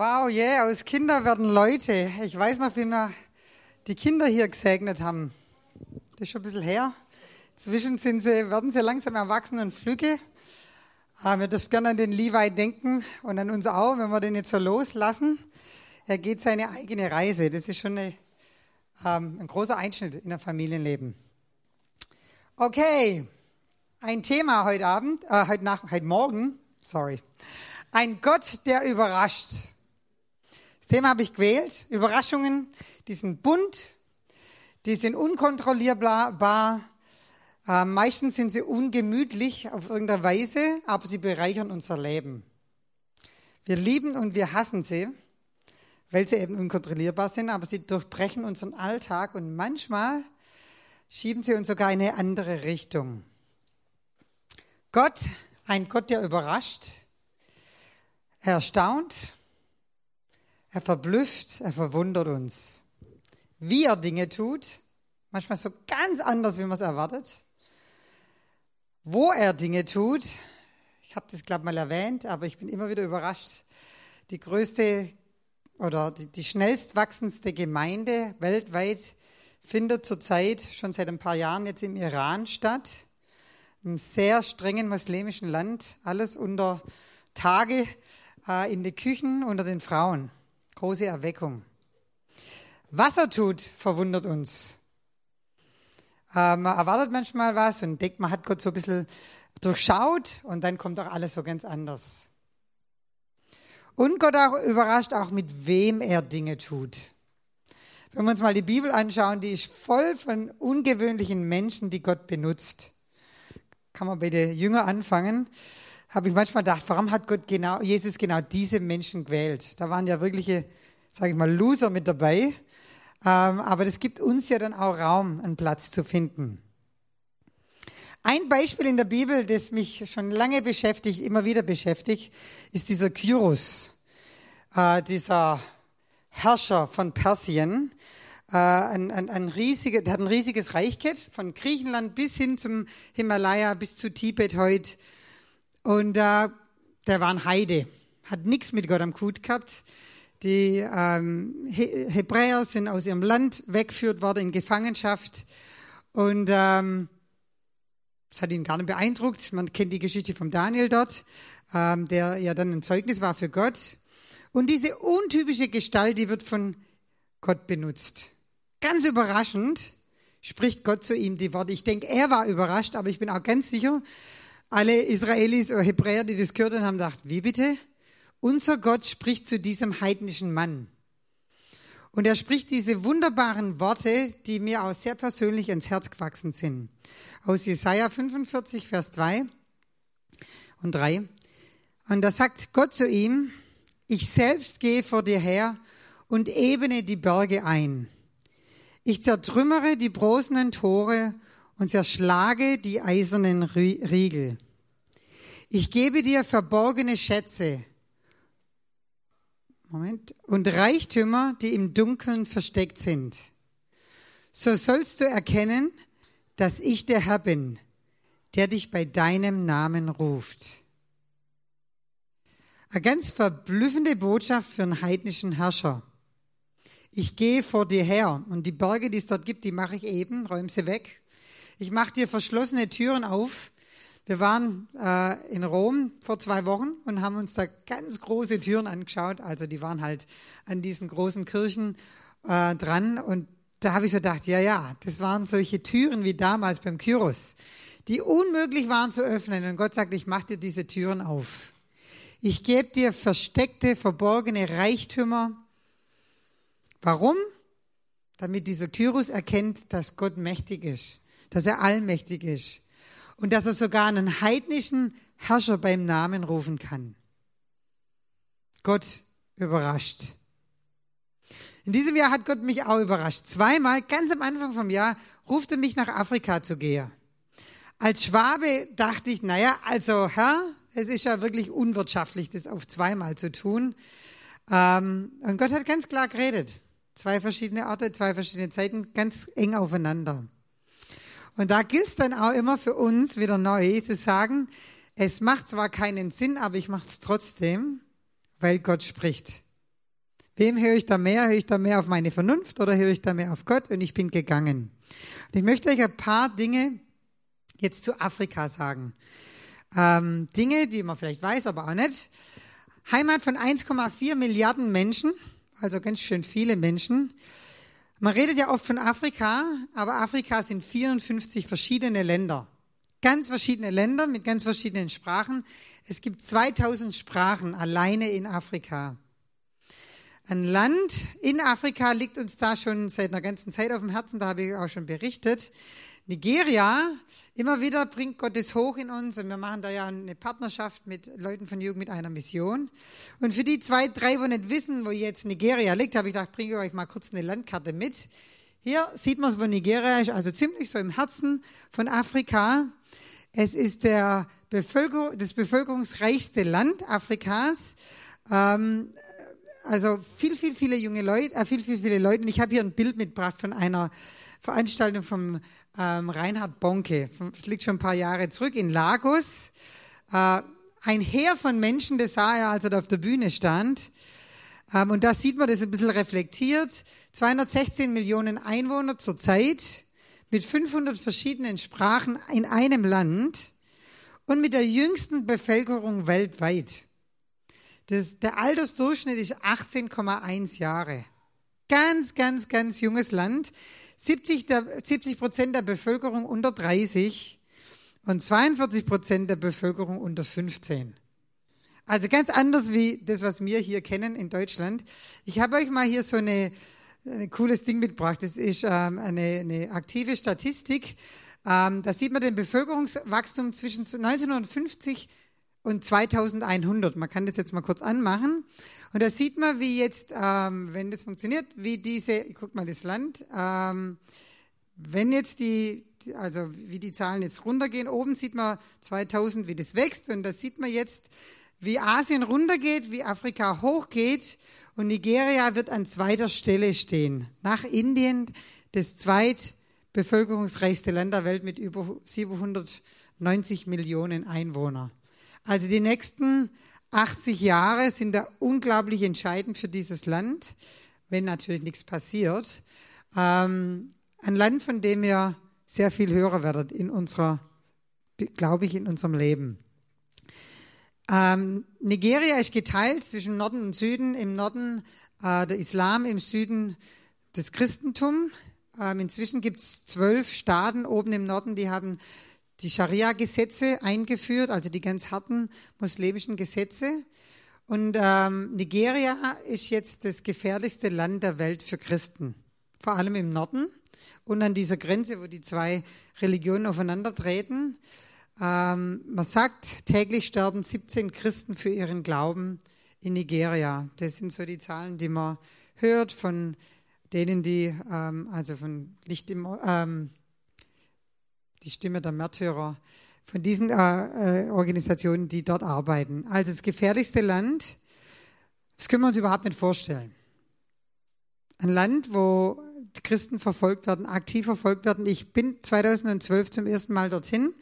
Wow, yeah, aus Kinder werden Leute. Ich weiß noch, wie wir die Kinder hier gesegnet haben. Das ist schon ein bisschen her. Inzwischen sind sie, werden sie langsam erwachsen und flügge. Ah, wir dürfen gerne an den Levi denken und an uns auch, wenn wir den jetzt so loslassen. Er geht seine eigene Reise. Das ist schon eine, ähm, ein großer Einschnitt in der Familienleben. Okay, ein Thema heute Abend, äh, heute, Nach heute Morgen, sorry. Ein Gott, der überrascht. Thema habe ich gewählt. Überraschungen, die sind bunt, die sind unkontrollierbar. Äh, meistens sind sie ungemütlich auf irgendeine Weise, aber sie bereichern unser Leben. Wir lieben und wir hassen sie, weil sie eben unkontrollierbar sind, aber sie durchbrechen unseren Alltag und manchmal schieben sie uns sogar in eine andere Richtung. Gott, ein Gott, der überrascht, er erstaunt, er verblüfft, er verwundert uns. Wie er Dinge tut, manchmal so ganz anders, wie man es erwartet. Wo er Dinge tut, ich habe das, glaube ich, mal erwähnt, aber ich bin immer wieder überrascht. Die größte oder die, die schnellst wachsendste Gemeinde weltweit findet zurzeit schon seit ein paar Jahren jetzt im Iran statt, einem sehr strengen muslimischen Land, alles unter Tage äh, in den Küchen unter den Frauen. Große Erweckung. Was er tut, verwundert uns. Äh, man erwartet manchmal was und denkt, man hat Gott so ein bisschen durchschaut und dann kommt auch alles so ganz anders. Und Gott auch überrascht auch, mit wem er Dinge tut. Wenn wir uns mal die Bibel anschauen, die ist voll von ungewöhnlichen Menschen, die Gott benutzt. Kann man bei den Jüngern anfangen habe ich manchmal gedacht, warum hat Gott genau, Jesus genau diese Menschen gewählt? Da waren ja wirkliche, sage ich mal, Loser mit dabei. Ähm, aber das gibt uns ja dann auch Raum, einen Platz zu finden. Ein Beispiel in der Bibel, das mich schon lange beschäftigt, immer wieder beschäftigt, ist dieser Kyros, äh, dieser Herrscher von Persien. Äh, ein, ein, ein riesige, der hat ein riesiges Reich gehabt, von Griechenland bis hin zum Himalaya, bis zu Tibet heute. Und äh, der war ein Heide, hat nichts mit Gott am Hut gehabt. Die ähm, He Hebräer sind aus ihrem Land weggeführt worden in Gefangenschaft. Und ähm, das hat ihn gar nicht beeindruckt. Man kennt die Geschichte von Daniel dort, ähm, der ja dann ein Zeugnis war für Gott. Und diese untypische Gestalt, die wird von Gott benutzt. Ganz überraschend spricht Gott zu ihm die Worte. Ich denke, er war überrascht, aber ich bin auch ganz sicher, alle Israelis oder Hebräer, die das gehört haben, haben gedacht, wie bitte? Unser Gott spricht zu diesem heidnischen Mann. Und er spricht diese wunderbaren Worte, die mir auch sehr persönlich ins Herz gewachsen sind. Aus Jesaja 45, Vers 2 und 3. Und da sagt Gott zu ihm, ich selbst gehe vor dir her und ebene die Berge ein. Ich zertrümmere die brosenen Tore und zerschlage die eisernen Riegel. Ich gebe dir verborgene Schätze Moment, und Reichtümer, die im Dunkeln versteckt sind. So sollst du erkennen, dass ich der Herr bin, der dich bei deinem Namen ruft. Eine ganz verblüffende Botschaft für einen heidnischen Herrscher. Ich gehe vor dir her und die Berge, die es dort gibt, die mache ich eben, räume sie weg ich mache dir verschlossene Türen auf. Wir waren äh, in Rom vor zwei Wochen und haben uns da ganz große Türen angeschaut. Also die waren halt an diesen großen Kirchen äh, dran. Und da habe ich so gedacht, ja, ja, das waren solche Türen wie damals beim Kyros, die unmöglich waren zu öffnen. Und Gott sagt, ich mache dir diese Türen auf. Ich gebe dir versteckte, verborgene Reichtümer. Warum? Damit dieser Kyros erkennt, dass Gott mächtig ist dass er allmächtig ist und dass er sogar einen heidnischen Herrscher beim Namen rufen kann. Gott überrascht. In diesem Jahr hat Gott mich auch überrascht. Zweimal, ganz am Anfang vom Jahr, ruft er mich nach Afrika zu gehen. Als Schwabe dachte ich, naja, also Herr, es ist ja wirklich unwirtschaftlich, das auf zweimal zu tun. Ähm, und Gott hat ganz klar geredet. Zwei verschiedene Orte, zwei verschiedene Zeiten, ganz eng aufeinander. Und da gilt es dann auch immer für uns wieder neu zu sagen, es macht zwar keinen Sinn, aber ich mache es trotzdem, weil Gott spricht. Wem höre ich da mehr? Höre ich da mehr auf meine Vernunft oder höre ich da mehr auf Gott? Und ich bin gegangen. Und ich möchte euch ein paar Dinge jetzt zu Afrika sagen. Ähm, Dinge, die man vielleicht weiß, aber auch nicht. Heimat von 1,4 Milliarden Menschen, also ganz schön viele Menschen. Man redet ja oft von Afrika, aber Afrika sind 54 verschiedene Länder. Ganz verschiedene Länder mit ganz verschiedenen Sprachen. Es gibt 2000 Sprachen alleine in Afrika. Ein Land in Afrika liegt uns da schon seit einer ganzen Zeit auf dem Herzen, da habe ich auch schon berichtet. Nigeria, immer wieder bringt Gott es hoch in uns und wir machen da ja eine Partnerschaft mit Leuten von Jugend mit einer Mission. Und für die zwei, drei, wo nicht wissen, wo jetzt Nigeria liegt, habe ich gedacht, bringe ich euch mal kurz eine Landkarte mit. Hier sieht man es, wo Nigeria ist, also ziemlich so im Herzen von Afrika. Es ist der Bevölkerung, das bevölkerungsreichste Land Afrikas. Ähm, also viel, viel, viele junge Leute, äh, viel, viel, viele Leute. Und ich habe hier ein Bild mitgebracht von einer Veranstaltung vom ähm, Reinhard Bonke. Das liegt schon ein paar Jahre zurück in Lagos. Äh, ein Heer von Menschen, das sah er, als er da auf der Bühne stand. Ähm, und da sieht man das ein bisschen reflektiert. 216 Millionen Einwohner zurzeit mit 500 verschiedenen Sprachen in einem Land und mit der jüngsten Bevölkerung weltweit. Das, der Altersdurchschnitt ist 18,1 Jahre. Ganz, ganz, ganz junges Land. 70, der, 70 Prozent der Bevölkerung unter 30 und 42 Prozent der Bevölkerung unter 15. Also ganz anders wie das, was wir hier kennen in Deutschland. Ich habe euch mal hier so eine, ein cooles Ding mitgebracht. Das ist ähm, eine, eine aktive Statistik. Ähm, da sieht man den Bevölkerungswachstum zwischen 1950 und 2100. Man kann das jetzt mal kurz anmachen. Und da sieht man, wie jetzt, ähm, wenn das funktioniert, wie diese, guck mal das Land, ähm, wenn jetzt die, also wie die Zahlen jetzt runtergehen, oben sieht man 2000, wie das wächst. Und da sieht man jetzt, wie Asien runtergeht, wie Afrika hochgeht. Und Nigeria wird an zweiter Stelle stehen. Nach Indien, das zweitbevölkerungsreichste Land der Welt mit über 790 Millionen Einwohnern. Also die nächsten 80 Jahre sind da unglaublich entscheidend für dieses Land, wenn natürlich nichts passiert. Ähm, ein Land, von dem ihr sehr viel hören werdet in unserer, glaube ich, in unserem Leben. Ähm, Nigeria ist geteilt zwischen Norden und Süden. Im Norden äh, der Islam, im Süden das Christentum. Ähm, inzwischen gibt es zwölf Staaten oben im Norden, die haben die Scharia-Gesetze eingeführt, also die ganz harten muslimischen Gesetze. Und ähm, Nigeria ist jetzt das gefährlichste Land der Welt für Christen, vor allem im Norden und an dieser Grenze, wo die zwei Religionen aufeinandertreten. Ähm, man sagt, täglich sterben 17 Christen für ihren Glauben in Nigeria. Das sind so die Zahlen, die man hört von denen, die ähm, also von Licht im, ähm, die Stimme der Märtyrer, von diesen äh, äh, Organisationen, die dort arbeiten. Also das gefährlichste Land, das können wir uns überhaupt nicht vorstellen. Ein Land, wo Christen verfolgt werden, aktiv verfolgt werden. Ich bin 2012 zum ersten Mal dorthin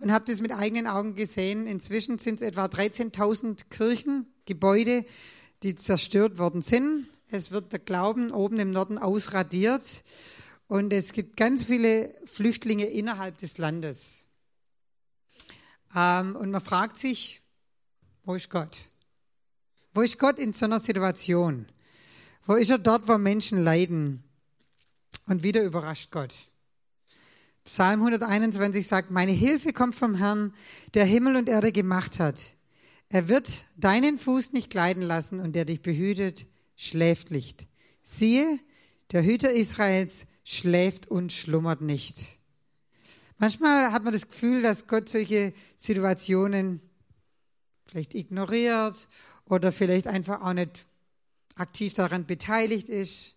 und habe das mit eigenen Augen gesehen. Inzwischen sind es etwa 13.000 Kirchen, Gebäude, die zerstört worden sind. Es wird der Glauben oben im Norden ausradiert. Und es gibt ganz viele Flüchtlinge innerhalb des Landes. Ähm, und man fragt sich, wo ist Gott? Wo ist Gott in so einer Situation? Wo ist er dort, wo Menschen leiden? Und wieder überrascht Gott. Psalm 121 sagt, meine Hilfe kommt vom Herrn, der Himmel und Erde gemacht hat. Er wird deinen Fuß nicht gleiten lassen und der dich behütet, schläft nicht. Siehe, der Hüter Israels schläft und schlummert nicht. Manchmal hat man das Gefühl, dass Gott solche Situationen vielleicht ignoriert oder vielleicht einfach auch nicht aktiv daran beteiligt ist.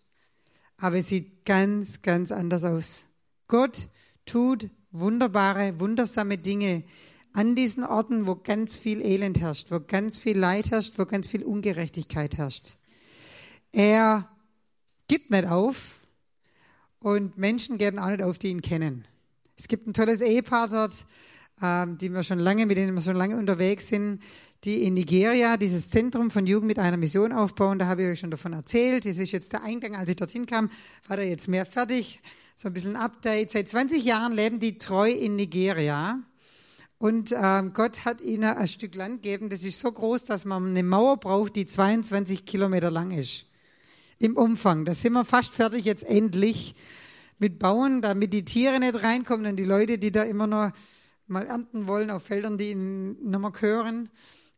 Aber es sieht ganz, ganz anders aus. Gott tut wunderbare, wundersame Dinge an diesen Orten, wo ganz viel Elend herrscht, wo ganz viel Leid herrscht, wo ganz viel Ungerechtigkeit herrscht. Er gibt nicht auf, und Menschen geben auch nicht auf, die ihn kennen. Es gibt ein tolles Ehepaar dort, ähm, die wir schon lange, mit denen wir schon lange unterwegs sind, die in Nigeria dieses Zentrum von Jugend mit einer Mission aufbauen. Da habe ich euch schon davon erzählt. Das ist jetzt der Eingang. Als ich dorthin kam, war da jetzt mehr fertig. So ein bisschen Update. Seit 20 Jahren leben die treu in Nigeria. Und ähm, Gott hat ihnen ein Stück Land gegeben, das ist so groß, dass man eine Mauer braucht, die 22 Kilometer lang ist. Im Umfang. Da sind wir fast fertig jetzt endlich mit Bauen, damit die Tiere nicht reinkommen und die Leute, die da immer noch mal ernten wollen auf Feldern, die ihnen mehr gehören.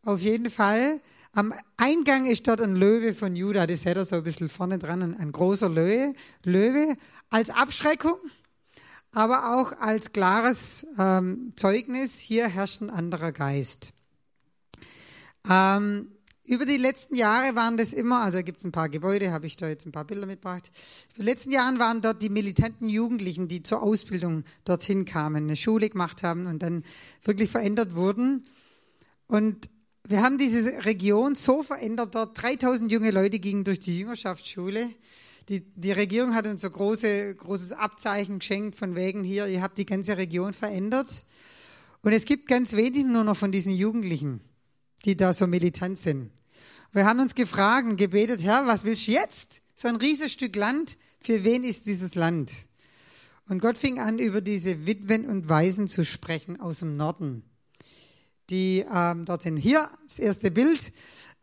Auf jeden Fall. Am Eingang ist dort ein Löwe von Juda, das seht ihr so ein bisschen vorne dran, ein, ein großer Löwe, Löwe als Abschreckung aber auch als klares ähm, Zeugnis, hier herrscht ein anderer Geist. Ähm, über die letzten Jahre waren das immer, also gibt es ein paar Gebäude, habe ich da jetzt ein paar Bilder mitgebracht. In den letzten Jahren waren dort die militanten Jugendlichen, die zur Ausbildung dorthin kamen, eine Schule gemacht haben und dann wirklich verändert wurden. Und wir haben diese Region so verändert, dort 3000 junge Leute gingen durch die Jüngerschaftsschule die, die Regierung hat uns so große, großes Abzeichen geschenkt von wegen hier, ihr habt die ganze Region verändert. Und es gibt ganz wenig nur noch von diesen Jugendlichen, die da so militant sind. Wir haben uns gefragt und gebetet, Herr, was willst du jetzt? So ein riesiges Stück Land, für wen ist dieses Land? Und Gott fing an, über diese Witwen und Waisen zu sprechen aus dem Norden. Die ähm, dorthin. Hier das erste Bild.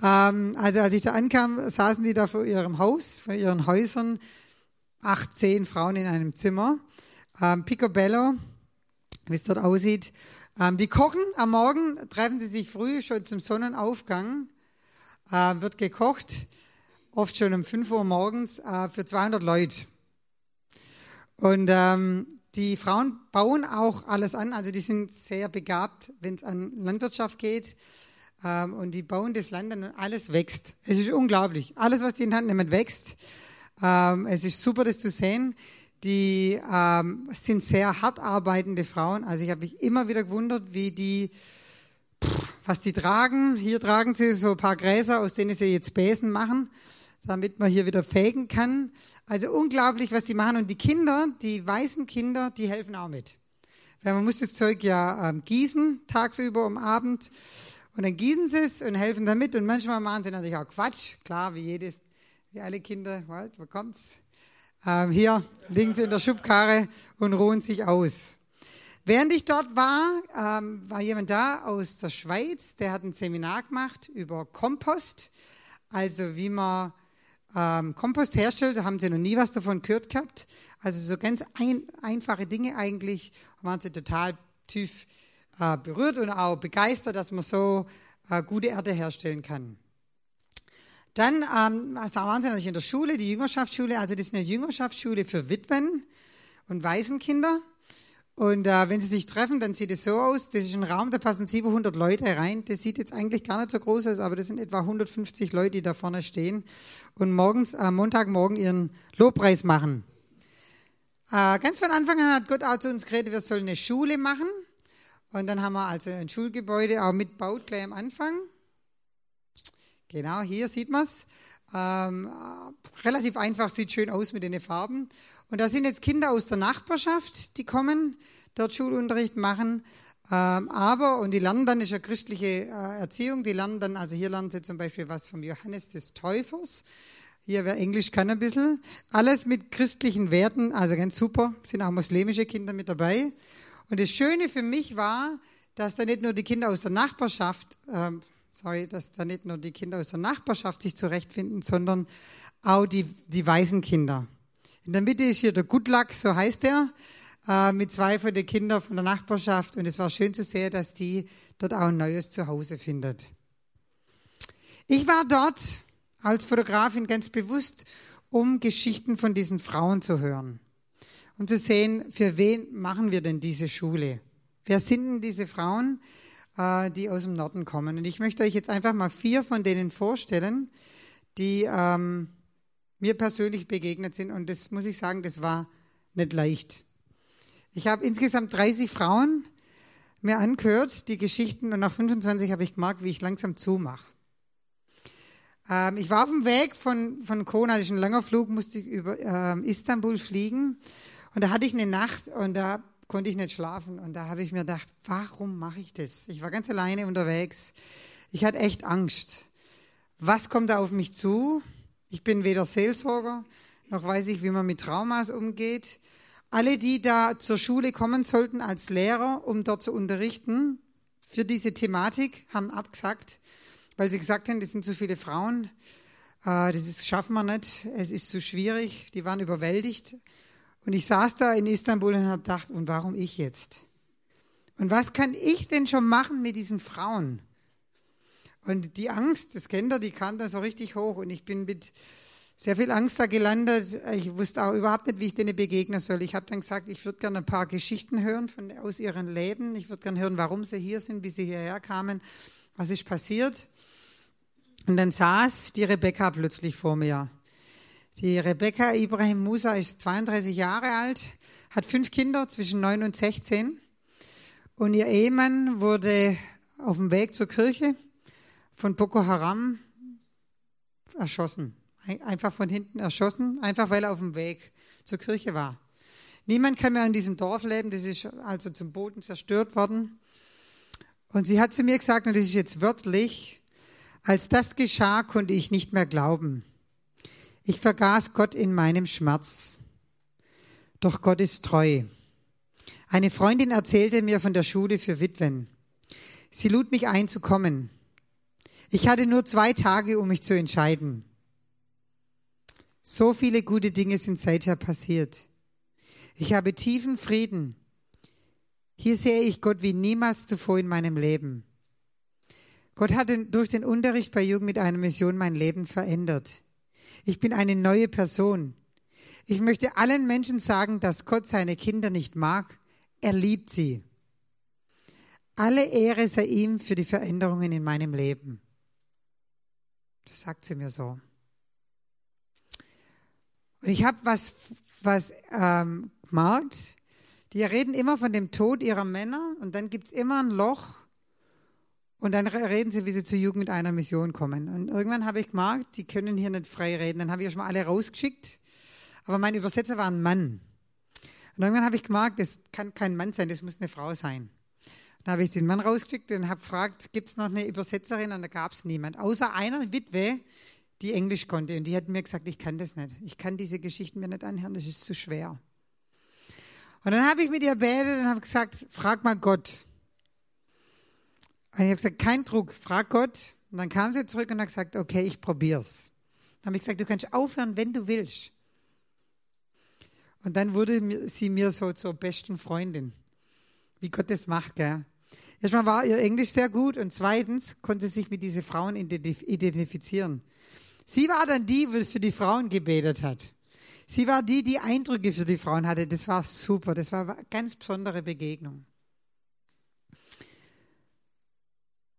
Ähm, also als ich da ankam, saßen die da vor ihrem Haus, vor ihren Häusern, acht, zehn Frauen in einem Zimmer. Ähm, Picobello, wie es dort aussieht. Ähm, die kochen am Morgen, treffen sie sich früh, schon zum Sonnenaufgang, äh, wird gekocht, oft schon um 5 Uhr morgens, äh, für 200 Leute. Und ähm, die Frauen bauen auch alles an, also die sind sehr begabt, wenn es an Landwirtschaft geht. Ähm, und die bauen das Land an und alles wächst. Es ist unglaublich. Alles, was die in Hand nehmen, wächst. Ähm, es ist super, das zu sehen. Die ähm, sind sehr hart arbeitende Frauen. Also ich habe mich immer wieder gewundert, wie die, pff, was die tragen. Hier tragen sie so ein paar Gräser, aus denen sie jetzt Besen machen, damit man hier wieder fegen kann. Also unglaublich, was die machen. Und die Kinder, die weißen Kinder, die helfen auch mit. Weil man muss das Zeug ja ähm, gießen, tagsüber, am Abend. Und dann gießen sie es und helfen damit. Und manchmal machen sie natürlich auch Quatsch. Klar, wie jede, wie alle Kinder. Halt, wo kommt's? Ähm, hier liegen sie in der Schubkarre und ruhen sich aus. Während ich dort war, ähm, war jemand da aus der Schweiz, der hat ein Seminar gemacht über Kompost. Also wie man ähm, Kompost herstellt, da haben sie noch nie was davon gehört gehabt. Also so ganz ein, einfache Dinge eigentlich, waren sie total tief äh, berührt und auch begeistert, dass man so äh, gute Erde herstellen kann. Dann ähm, waren sie natürlich in der Schule, die Jüngerschaftsschule. Also das ist eine Jüngerschaftsschule für Witwen und Waisenkinder. Und äh, wenn sie sich treffen, dann sieht es so aus, das ist ein Raum, da passen 700 Leute rein. Das sieht jetzt eigentlich gar nicht so groß aus, aber das sind etwa 150 Leute, die da vorne stehen und morgens, äh, Montagmorgen ihren Lobpreis machen. Äh, ganz von Anfang an hat Gott auch zu uns geredet, wir sollen eine Schule machen. Und dann haben wir also ein Schulgebäude auch mitgebaut, gleich am Anfang. Genau, hier sieht man es. Ähm, relativ einfach, sieht schön aus mit den Farben. Und da sind jetzt Kinder aus der Nachbarschaft, die kommen, dort Schulunterricht machen. Ähm, aber, und die lernen dann, ist ja christliche äh, Erziehung, die lernen dann, also hier lernen sie zum Beispiel was vom Johannes des Täufers. Hier, wer Englisch kann ein bisschen. Alles mit christlichen Werten, also ganz super. Sind auch muslimische Kinder mit dabei. Und das Schöne für mich war, dass da nicht nur die Kinder aus der Nachbarschaft, ähm, sorry, dass da nicht nur die Kinder aus der Nachbarschaft sich zurechtfinden, sondern auch die, die weißen Kinder. In der Mitte ist hier der Good Luck, so heißt er, äh, mit zwei von den Kindern von der Nachbarschaft. Und es war schön zu sehen, dass die dort auch ein neues Zuhause findet. Ich war dort als Fotografin ganz bewusst, um Geschichten von diesen Frauen zu hören um zu sehen, für wen machen wir denn diese Schule? Wer sind denn diese Frauen, äh, die aus dem Norden kommen? Und ich möchte euch jetzt einfach mal vier von denen vorstellen, die ähm, mir persönlich begegnet sind. Und das muss ich sagen, das war nicht leicht. Ich habe insgesamt 30 Frauen mir angehört, die Geschichten, und nach 25 habe ich gemerkt, wie ich langsam zumache. Ähm, ich war auf dem Weg von, von Kona, das ist ein langer Flug, musste ich über äh, Istanbul fliegen. Und da hatte ich eine Nacht und da konnte ich nicht schlafen. Und da habe ich mir gedacht, warum mache ich das? Ich war ganz alleine unterwegs. Ich hatte echt Angst. Was kommt da auf mich zu? Ich bin weder Seelsorger, noch weiß ich, wie man mit Traumas umgeht. Alle, die da zur Schule kommen sollten als Lehrer, um dort zu unterrichten, für diese Thematik, haben abgesagt, weil sie gesagt haben, das sind zu viele Frauen, äh, das schaffen wir nicht, es ist zu schwierig, die waren überwältigt. Und ich saß da in Istanbul und habe gedacht, und warum ich jetzt? Und was kann ich denn schon machen mit diesen Frauen? Und die Angst, das kennt ihr, die kam da so richtig hoch und ich bin mit sehr viel Angst da gelandet. Ich wusste auch überhaupt nicht, wie ich denen begegnen soll. Ich habe dann gesagt, ich würde gerne ein paar Geschichten hören von, aus ihrem Leben. Ich würde gerne hören, warum sie hier sind, wie sie hierher kamen, was ist passiert. Und dann saß die Rebecca plötzlich vor mir. Die Rebecca Ibrahim Musa ist 32 Jahre alt, hat fünf Kinder zwischen 9 und 16. Und ihr Ehemann wurde auf dem Weg zur Kirche von Boko Haram erschossen. Einfach von hinten erschossen, einfach weil er auf dem Weg zur Kirche war. Niemand kann mehr in diesem Dorf leben, das ist also zum Boden zerstört worden. Und sie hat zu mir gesagt, und das ist jetzt wörtlich, als das geschah, konnte ich nicht mehr glauben. Ich vergaß Gott in meinem Schmerz. Doch Gott ist treu. Eine Freundin erzählte mir von der Schule für Witwen. Sie lud mich ein zu kommen. Ich hatte nur zwei Tage, um mich zu entscheiden. So viele gute Dinge sind seither passiert. Ich habe tiefen Frieden. Hier sehe ich Gott wie niemals zuvor in meinem Leben. Gott hat durch den Unterricht bei Jugend mit einer Mission mein Leben verändert. Ich bin eine neue Person. Ich möchte allen Menschen sagen, dass Gott seine Kinder nicht mag. Er liebt sie. Alle Ehre sei ihm für die Veränderungen in meinem Leben. Das sagt sie mir so. Und ich habe was, was ähm, gemerkt. Die reden immer von dem Tod ihrer Männer und dann gibt es immer ein Loch und dann reden sie, wie sie zur Jugend mit einer Mission kommen. Und irgendwann habe ich gemerkt, die können hier nicht frei reden. Dann habe ich schon mal alle rausgeschickt. Aber mein Übersetzer war ein Mann. Und irgendwann habe ich gemerkt, das kann kein Mann sein, das muss eine Frau sein. Dann habe ich den Mann rausgeschickt und habe gefragt, gibt es noch eine Übersetzerin? Und da gab es niemand. Außer einer Witwe, die Englisch konnte. Und die hat mir gesagt, ich kann das nicht. Ich kann diese Geschichten mir nicht anhören, das ist zu schwer. Und dann habe ich mit ihr betet und habe gesagt, frag mal Gott. Und ich habe gesagt, kein Druck, frag Gott. Und dann kam sie zurück und hat gesagt, okay, ich probier's. Dann habe ich gesagt, du kannst aufhören, wenn du willst. Und dann wurde sie mir so zur besten Freundin. Wie Gott das macht, gell? Erstmal war ihr Englisch sehr gut und zweitens konnte sie sich mit diesen Frauen identifizieren. Sie war dann die, die für die Frauen gebetet hat. Sie war die, die Eindrücke für die Frauen hatte. Das war super. Das war eine ganz besondere Begegnung.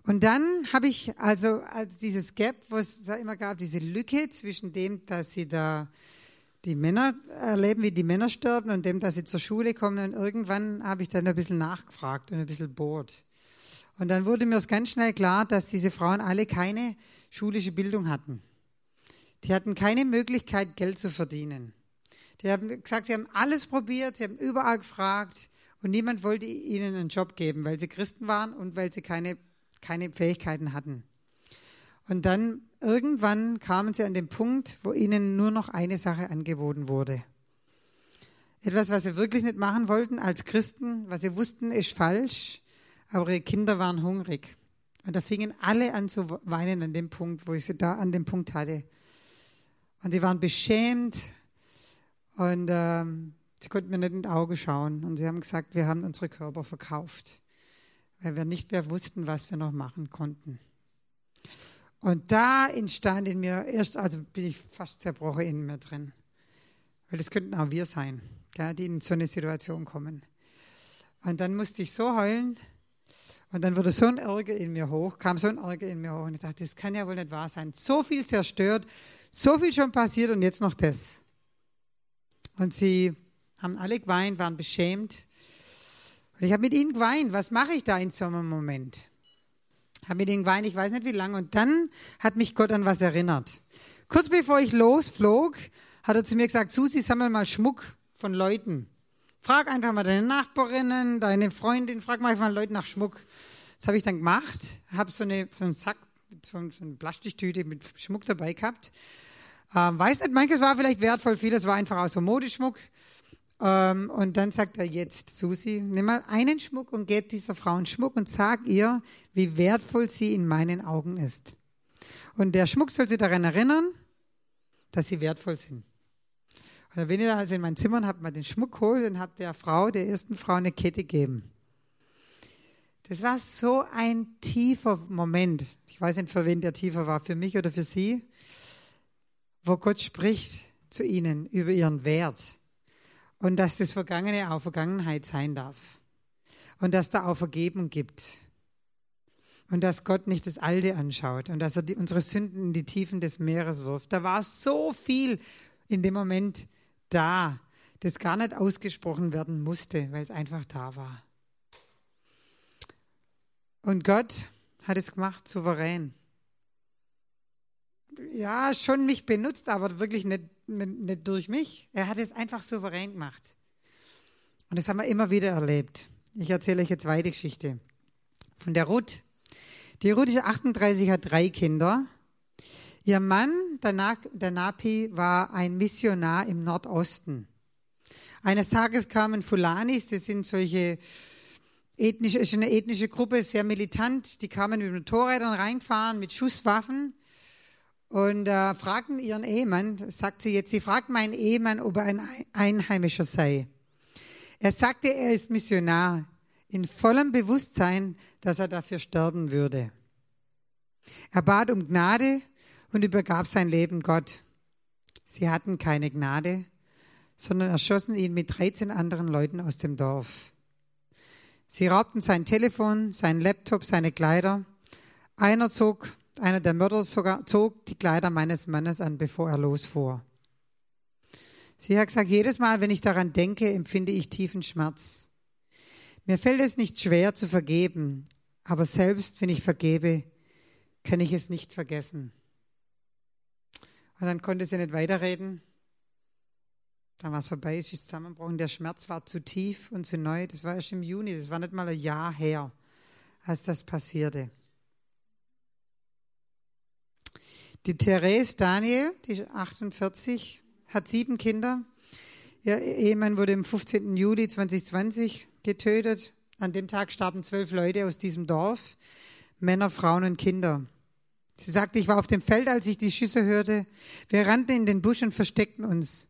Und dann habe ich also als dieses Gap, wo es da immer gab, diese Lücke zwischen dem, dass sie da die Männer erleben, wie die Männer sterben und dem, dass sie zur Schule kommen. Und irgendwann habe ich dann ein bisschen nachgefragt und ein bisschen bohrt. Und dann wurde mir ganz schnell klar, dass diese Frauen alle keine schulische Bildung hatten. Die hatten keine Möglichkeit, Geld zu verdienen. Die haben gesagt, sie haben alles probiert, sie haben überall gefragt und niemand wollte ihnen einen Job geben, weil sie Christen waren und weil sie keine, keine Fähigkeiten hatten. Und dann irgendwann kamen sie an den Punkt, wo ihnen nur noch eine Sache angeboten wurde. Etwas, was sie wirklich nicht machen wollten als Christen, was sie wussten, ist falsch, aber ihre Kinder waren hungrig. Und da fingen alle an zu weinen an dem Punkt, wo ich sie da an dem Punkt hatte. Und sie waren beschämt und ähm, sie konnten mir nicht in die Augen schauen. Und sie haben gesagt, wir haben unsere Körper verkauft, weil wir nicht mehr wussten, was wir noch machen konnten. Und da entstand in mir erst, also bin ich fast zerbrochen in mir drin. Weil das könnten auch wir sein, die in so eine Situation kommen. Und dann musste ich so heulen. Und dann wurde so ein Ärger in mir hoch, kam so ein Ärger in mir hoch. Und ich dachte, das kann ja wohl nicht wahr sein. So viel zerstört, so viel schon passiert und jetzt noch das. Und sie haben alle geweint, waren beschämt. Und ich habe mit ihnen geweint. Was mache ich da in so einem Moment? Habe mit ihnen geweint, ich weiß nicht wie lange. Und dann hat mich Gott an was erinnert. Kurz bevor ich losflog, hat er zu mir gesagt, Susi, sammel mal Schmuck von Leuten, Frag einfach mal deine Nachbarinnen, deine Freundin, frag mal einfach Leute nach Schmuck. Das habe ich dann gemacht, habe so, eine, so einen Sack, so, so eine Plastiktüte mit Schmuck dabei gehabt. Ähm, weiß nicht, manches war vielleicht wertvoll, vieles war einfach aus so Modeschmuck. Ähm, und dann sagt er jetzt, Susi, nimm mal einen Schmuck und gib dieser Frau einen Schmuck und sag ihr, wie wertvoll sie in meinen Augen ist. Und der Schmuck soll sie daran erinnern, dass sie wertvoll sind. Und bin ich also in mein Zimmer und habe mal den Schmuck geholt und habe der Frau, der ersten Frau, eine Kette gegeben. Das war so ein tiefer Moment. Ich weiß nicht, für wen der tiefer war, für mich oder für sie, wo Gott spricht zu ihnen über ihren Wert und dass das Vergangene auch Vergangenheit sein darf. Und dass da auch Vergebung gibt. Und dass Gott nicht das Alte anschaut und dass er die, unsere Sünden in die Tiefen des Meeres wirft. Da war so viel in dem Moment da, das gar nicht ausgesprochen werden musste, weil es einfach da war. Und Gott hat es gemacht, souverän. Ja, schon mich benutzt, aber wirklich nicht nicht durch mich. Er hat es einfach souverän gemacht. Und das haben wir immer wieder erlebt. Ich erzähle euch jetzt zweite Geschichte. Von der Ruth. Die Ruth ist 38, hat drei Kinder. Ihr Mann, der, Na der Napi, war ein Missionar im Nordosten. Eines Tages kamen Fulanis, das sind solche ethnische, ist eine ethnische Gruppe, sehr militant. Die kamen mit Motorrädern reinfahren, mit Schusswaffen und äh, fragten ihren Ehemann, sagt sie jetzt, sie fragt meinen Ehemann, ob er ein Einheimischer sei. Er sagte, er ist Missionar, in vollem Bewusstsein, dass er dafür sterben würde. Er bat um Gnade und übergab sein Leben Gott. Sie hatten keine Gnade, sondern erschossen ihn mit 13 anderen Leuten aus dem Dorf. Sie raubten sein Telefon, sein Laptop, seine Kleider. Einer zog einer der Mörder sogar zog die Kleider meines Mannes an, bevor er losfuhr. Sie hat gesagt, jedes Mal, wenn ich daran denke, empfinde ich tiefen Schmerz. Mir fällt es nicht schwer zu vergeben, aber selbst wenn ich vergebe, kann ich es nicht vergessen. Und dann konnte sie nicht weiterreden. Dann war es vorbei, sie ist zusammengebrochen. Der Schmerz war zu tief und zu neu. Das war erst im Juni, das war nicht mal ein Jahr her, als das passierte. Die Therese Daniel, die ist 48, hat sieben Kinder. Ihr Ehemann wurde am 15. Juli 2020 getötet. An dem Tag starben zwölf Leute aus diesem Dorf, Männer, Frauen und Kinder. Sie sagte, ich war auf dem Feld, als ich die Schüsse hörte. Wir rannten in den Busch und versteckten uns.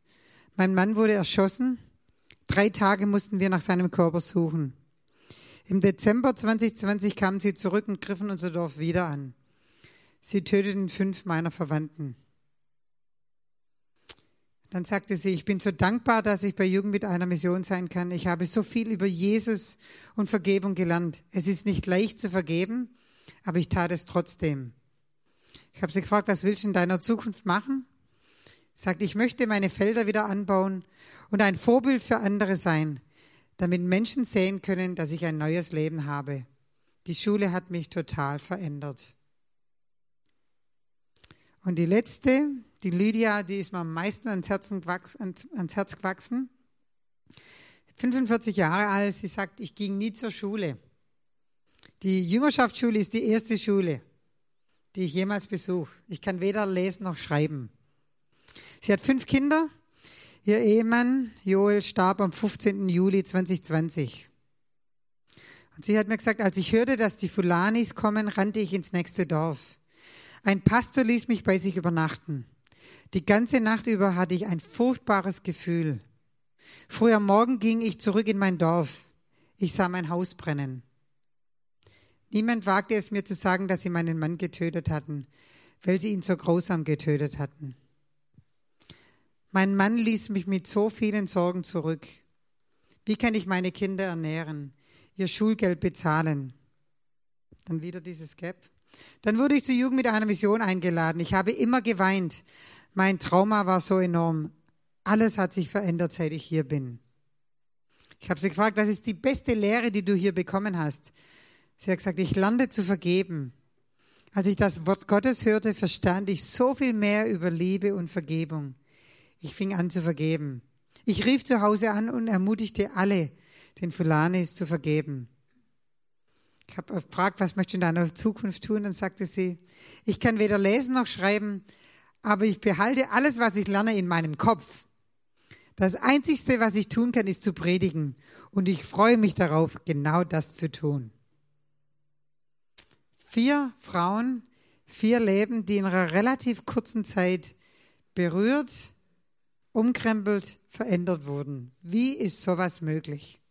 Mein Mann wurde erschossen. Drei Tage mussten wir nach seinem Körper suchen. Im Dezember 2020 kamen sie zurück und griffen unser Dorf wieder an. Sie töteten fünf meiner Verwandten. Dann sagte sie, ich bin so dankbar, dass ich bei Jugend mit einer Mission sein kann. Ich habe so viel über Jesus und Vergebung gelernt. Es ist nicht leicht zu vergeben, aber ich tat es trotzdem. Ich habe sie gefragt, was willst du in deiner Zukunft machen? Sagt, ich möchte meine Felder wieder anbauen und ein Vorbild für andere sein, damit Menschen sehen können, dass ich ein neues Leben habe. Die Schule hat mich total verändert. Und die letzte, die Lydia, die ist mir am meisten ans, Herzen gewachsen, ans Herz gewachsen. 45 Jahre alt, sie sagt, ich ging nie zur Schule. Die Jüngerschaftsschule ist die erste Schule, die ich jemals besuche. Ich kann weder lesen noch schreiben. Sie hat fünf Kinder. Ihr Ehemann Joel starb am 15. Juli 2020. Und sie hat mir gesagt, als ich hörte, dass die Fulanis kommen, rannte ich ins nächste Dorf. Ein Pastor ließ mich bei sich übernachten. Die ganze Nacht über hatte ich ein furchtbares Gefühl. Früh am Morgen ging ich zurück in mein Dorf. Ich sah mein Haus brennen. Niemand wagte es mir zu sagen, dass sie meinen Mann getötet hatten, weil sie ihn so grausam getötet hatten. Mein Mann ließ mich mit so vielen Sorgen zurück. Wie kann ich meine Kinder ernähren, ihr Schulgeld bezahlen? Dann wieder dieses Gap. Dann wurde ich zur Jugend mit einer Mission eingeladen. Ich habe immer geweint. Mein Trauma war so enorm. Alles hat sich verändert, seit ich hier bin. Ich habe sie gefragt, was ist die beste Lehre, die du hier bekommen hast? Sie hat gesagt, ich lernte zu vergeben. Als ich das Wort Gottes hörte, verstand ich so viel mehr über Liebe und Vergebung. Ich fing an zu vergeben. Ich rief zu Hause an und ermutigte alle, den Fulanis zu vergeben. Ich habe gefragt, was möchtest du in deiner Zukunft tun? Dann sagte sie, ich kann weder lesen noch schreiben, aber ich behalte alles, was ich lerne, in meinem Kopf. Das Einzigste, was ich tun kann, ist zu predigen. Und ich freue mich darauf, genau das zu tun. Vier Frauen, vier Leben, die in einer relativ kurzen Zeit berührt, umkrempelt, verändert wurden. Wie ist sowas möglich?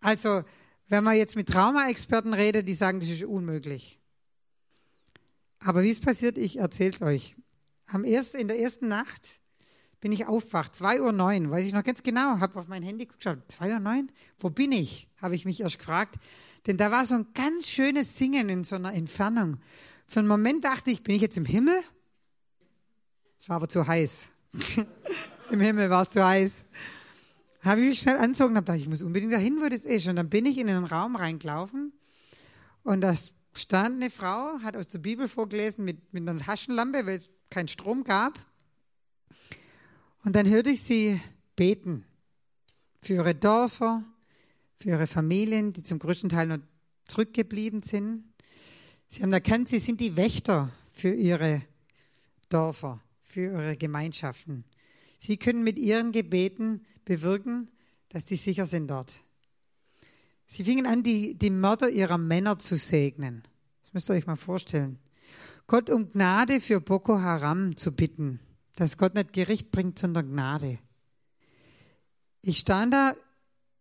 Also, wenn man jetzt mit Trauma-Experten redet, die sagen, das ist unmöglich. Aber wie es passiert, ich erzähle es euch. Am ersten, in der ersten Nacht bin ich aufwacht, 2.09 Uhr, weiß ich noch ganz genau, habe auf mein Handy geschaut, 2.09 Uhr, wo bin ich, habe ich mich erst gefragt. Denn da war so ein ganz schönes Singen in so einer Entfernung. Für einen Moment dachte ich, bin ich jetzt im Himmel? Es war aber zu heiß. Im Himmel war es zu heiß. Habe ich mich schnell anzogen und habe gedacht, ich muss unbedingt dahin, wo das ist. Und dann bin ich in den Raum reingelaufen und da stand eine Frau, hat aus der Bibel vorgelesen mit, mit einer Taschenlampe, weil es keinen Strom gab. Und dann hörte ich sie beten für ihre Dörfer, für ihre Familien, die zum größten Teil noch zurückgeblieben sind. Sie haben erkannt, sie sind die Wächter für ihre Dörfer, für ihre Gemeinschaften. Sie können mit ihren Gebeten bewirken, dass die sicher sind dort. Sie fingen an, die, die Mörder ihrer Männer zu segnen. Das müsst ihr euch mal vorstellen. Gott um Gnade für Boko Haram zu bitten, dass Gott nicht Gericht bringt, sondern Gnade. Ich stand da,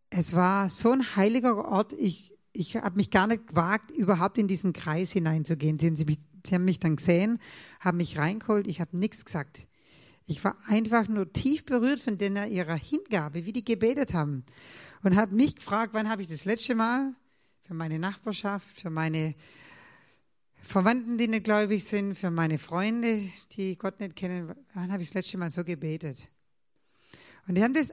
es war so ein heiliger Ort, ich, ich habe mich gar nicht gewagt, überhaupt in diesen Kreis hineinzugehen. Sie, sie haben mich dann gesehen, haben mich reingeholt, ich habe nichts gesagt. Ich war einfach nur tief berührt von denen ihrer Hingabe, wie die gebetet haben. Und habe mich gefragt, wann habe ich das letzte Mal für meine Nachbarschaft, für meine Verwandten, die nicht gläubig sind, für meine Freunde, die Gott nicht kennen, wann habe ich das letzte Mal so gebetet? Und die haben das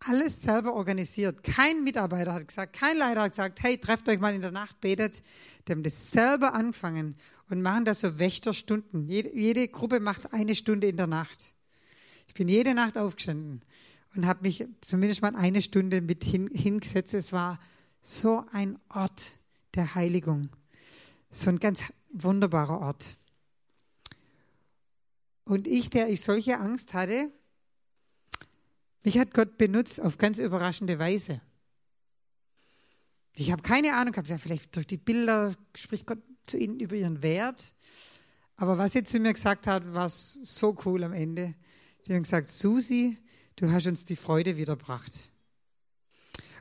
alles selber organisiert. Kein Mitarbeiter hat gesagt, kein Leiter hat gesagt, hey, trefft euch mal in der Nacht, betet. Die haben das selber angefangen und machen das so Wächterstunden. Jede, jede Gruppe macht eine Stunde in der Nacht. Ich bin jede Nacht aufgestanden und habe mich zumindest mal eine Stunde mit hin, hingesetzt. Es war so ein Ort der Heiligung. So ein ganz wunderbarer Ort. Und ich, der ich solche Angst hatte, mich hat Gott benutzt auf ganz überraschende Weise. Ich habe keine Ahnung gehabt, ja, vielleicht durch die Bilder spricht Gott zu ihnen über ihren Wert. Aber was sie zu mir gesagt hat, war so cool am Ende. Sie haben gesagt, Susi, du hast uns die Freude wiederbracht.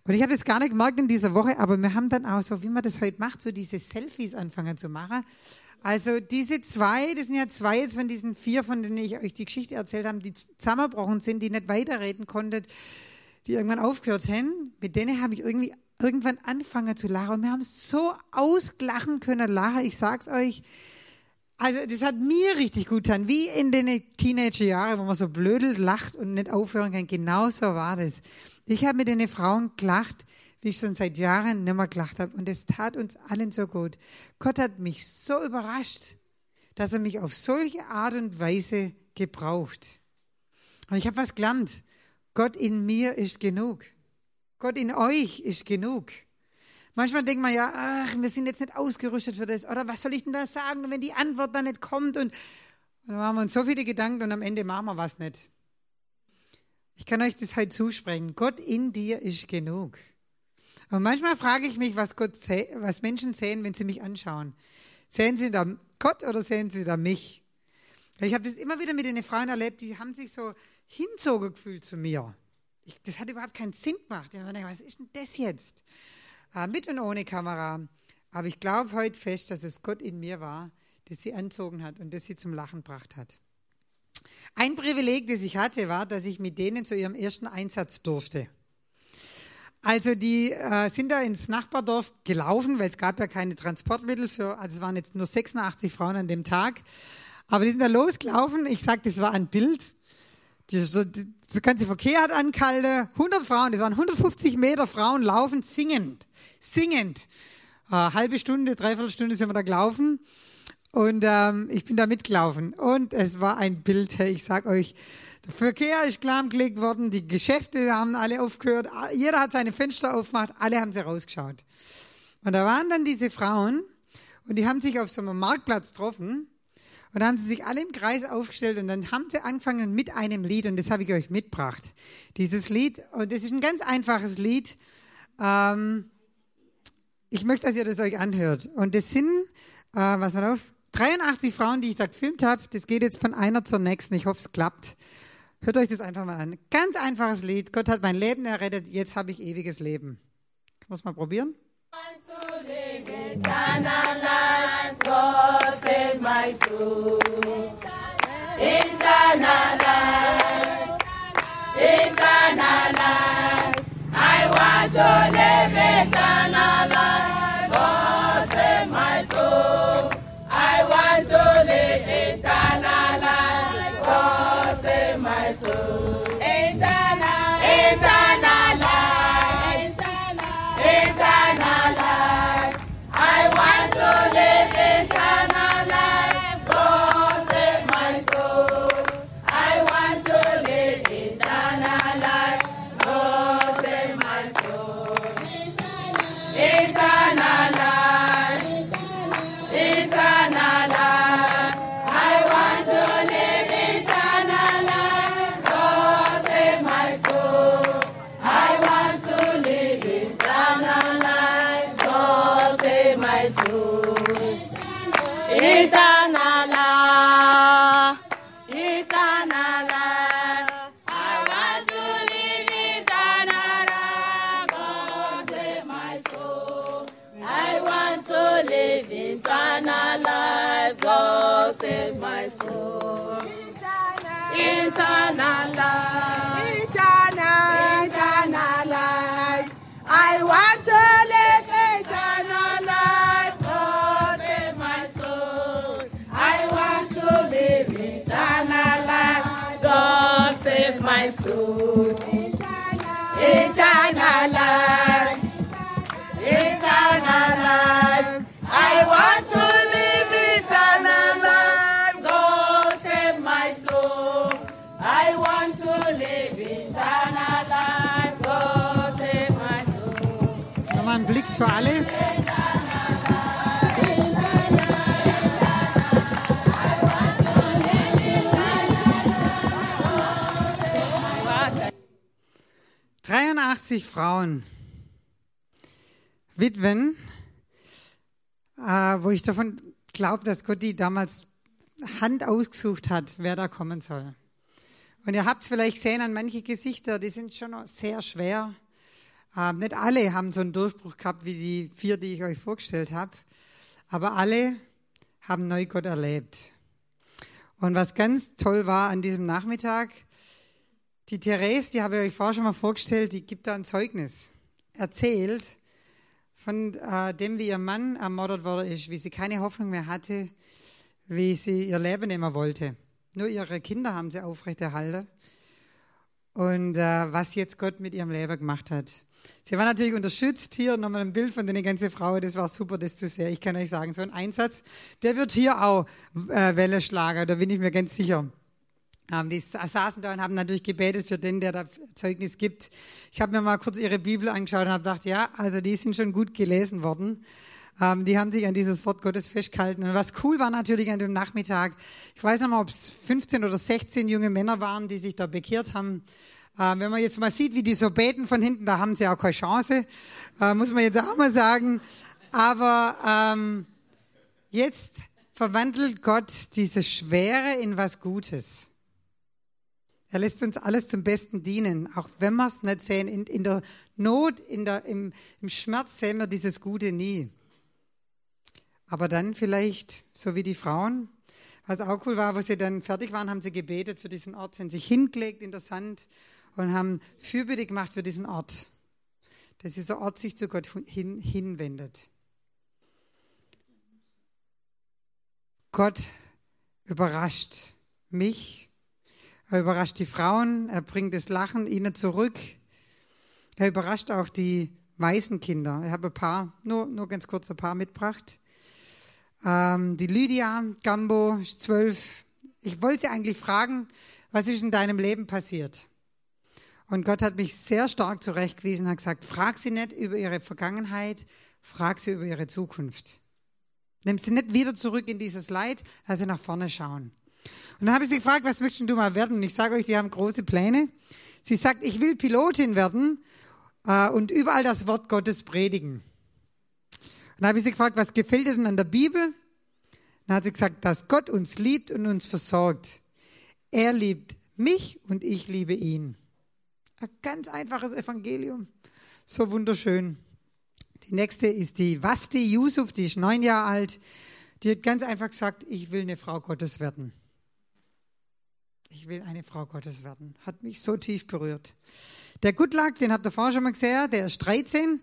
Und ich habe das gar nicht gemerkt in dieser Woche, aber wir haben dann auch so, wie man das heute macht, so diese Selfies anfangen zu machen. Also diese zwei, das sind ja zwei jetzt von diesen vier, von denen ich euch die Geschichte erzählt habe, die zusammengebrochen sind, die nicht weiterreden konnten, die irgendwann aufgehört haben. Mit denen habe ich irgendwie irgendwann angefangen zu lachen. Und wir haben so ausglachen können, lachen. Ich sag's euch. Also das hat mir richtig gut getan, wie in den Teenagerjahren, wo man so blödel lacht und nicht aufhören kann. Genauso war das. Ich habe mit den Frauen gelacht, wie ich schon seit Jahren nicht mehr gelacht habe. Und es tat uns allen so gut. Gott hat mich so überrascht, dass er mich auf solche Art und Weise gebraucht. Und ich habe was gelernt. Gott in mir ist genug. Gott in euch ist genug. Manchmal denkt man ja, ach, wir sind jetzt nicht ausgerüstet für das. Oder was soll ich denn da sagen, wenn die Antwort dann nicht kommt? Und, und dann machen wir uns so viele Gedanken und am Ende machen wir was nicht. Ich kann euch das heute zusprechen. Gott in dir ist genug. Und manchmal frage ich mich, was, Gott, was Menschen sehen, wenn sie mich anschauen. Sehen sie da Gott oder sehen sie da mich? Ich habe das immer wieder mit den Frauen erlebt, die haben sich so hinzogen gefühlt zu mir. Ich, das hat überhaupt keinen Sinn gemacht. Ich habe was ist denn das jetzt? Äh, mit und ohne Kamera. Aber ich glaube heute fest, dass es Gott in mir war, das sie anzogen hat und das sie zum Lachen gebracht hat. Ein Privileg, das ich hatte, war, dass ich mit denen zu ihrem ersten Einsatz durfte. Also die äh, sind da ins Nachbardorf gelaufen, weil es gab ja keine Transportmittel für, also es waren jetzt nur 86 Frauen an dem Tag. Aber die sind da losgelaufen. Ich sage, das war ein Bild. Das ganze Verkehr hat angehalten. 100 Frauen, das waren 150 Meter Frauen laufen singend. Singend. Äh, halbe Stunde, dreiviertel Stunde sind wir da gelaufen. Und ähm, ich bin da mitgelaufen. Und es war ein Bild, ich sag euch, der Verkehr ist lahmgelegt worden, die Geschäfte haben alle aufgehört, jeder hat seine Fenster aufgemacht, alle haben sie rausgeschaut. Und da waren dann diese Frauen und die haben sich auf so einem Marktplatz getroffen und da haben sie sich alle im Kreis aufgestellt und dann haben sie angefangen mit einem Lied und das habe ich euch mitgebracht. Dieses Lied, und das ist ein ganz einfaches Lied. Ähm, ich möchte, dass ihr das euch anhört. Und das sind, äh, was mal auf, 83 Frauen, die ich da gefilmt habe. Das geht jetzt von einer zur nächsten. Ich hoffe, es klappt. Hört euch das einfach mal an. Ganz einfaches Lied. Gott hat mein Leben errettet. Jetzt habe ich ewiges Leben. Kann man es mal probieren? Soul. Eternal life, eternal life. I want to live eternal life. Für alle. Frauen, Witwen, äh, wo ich davon glaube, dass Gott die damals Hand ausgesucht hat, wer da kommen soll. Und ihr habt es vielleicht gesehen an manche Gesichter, die sind schon sehr schwer. Ähm, nicht alle haben so einen Durchbruch gehabt wie die vier, die ich euch vorgestellt habe, aber alle haben neu Gott erlebt. Und was ganz toll war an diesem Nachmittag, die Therese, die habe ich euch vorher schon mal vorgestellt, die gibt da ein Zeugnis. Erzählt von äh, dem, wie ihr Mann ermordet worden ist, wie sie keine Hoffnung mehr hatte, wie sie ihr Leben immer wollte. Nur ihre Kinder haben sie aufrechterhalten. Und äh, was jetzt Gott mit ihrem Leben gemacht hat. Sie war natürlich unterstützt. Hier nochmal ein Bild von der ganzen Frau. Das war super, das zu sehen. Ich kann euch sagen, so ein Einsatz, der wird hier auch äh, Welle schlagen. Da bin ich mir ganz sicher. Ähm, die saßen da und haben natürlich gebetet für den, der da Zeugnis gibt. Ich habe mir mal kurz ihre Bibel angeschaut und habe gedacht, ja, also die sind schon gut gelesen worden. Ähm, die haben sich an dieses Wort Gottes festgehalten. Und was cool war natürlich an dem Nachmittag, ich weiß noch mal, ob es 15 oder 16 junge Männer waren, die sich da bekehrt haben. Ähm, wenn man jetzt mal sieht, wie die so beten von hinten, da haben sie auch keine Chance, äh, muss man jetzt auch mal sagen. Aber ähm, jetzt verwandelt Gott diese Schwere in was Gutes. Er lässt uns alles zum Besten dienen, auch wenn wir es nicht sehen. In, in der Not, in der, im, im Schmerz sehen wir dieses Gute nie. Aber dann vielleicht, so wie die Frauen, was auch cool war, wo sie dann fertig waren, haben sie gebetet für diesen Ort, sind sich hingelegt in der Sand und haben Fürbitte gemacht für diesen Ort, dass dieser Ort sich zu Gott hin, hinwendet. Gott überrascht mich, er überrascht die Frauen, er bringt das Lachen ihnen zurück, er überrascht auch die Waisenkinder. Ich habe ein paar, nur, nur ganz kurz ein paar mitgebracht. Ähm, die Lydia Gambo zwölf. Ich wollte sie eigentlich fragen, was ist in deinem Leben passiert? Und Gott hat mich sehr stark zurechtgewiesen, hat gesagt, frag sie nicht über ihre Vergangenheit, frag sie über ihre Zukunft. Nimm sie nicht wieder zurück in dieses Leid, lass sie nach vorne schauen. Und dann habe ich sie gefragt, was möchtest du mal werden? Und ich sage euch, die haben große Pläne. Sie sagt, ich will Pilotin werden äh, und überall das Wort Gottes predigen. Und dann habe ich sie gefragt, was gefällt dir denn an der Bibel? Dann hat sie gesagt, dass Gott uns liebt und uns versorgt. Er liebt mich und ich liebe ihn. Ein ganz einfaches Evangelium. So wunderschön. Die nächste ist die Wasti Yusuf, die ist neun Jahre alt. Die hat ganz einfach gesagt, ich will eine Frau Gottes werden. Ich will eine Frau Gottes werden. Hat mich so tief berührt. Der Goodluck, den habt ihr vorher schon mal gesehen, der ist 13.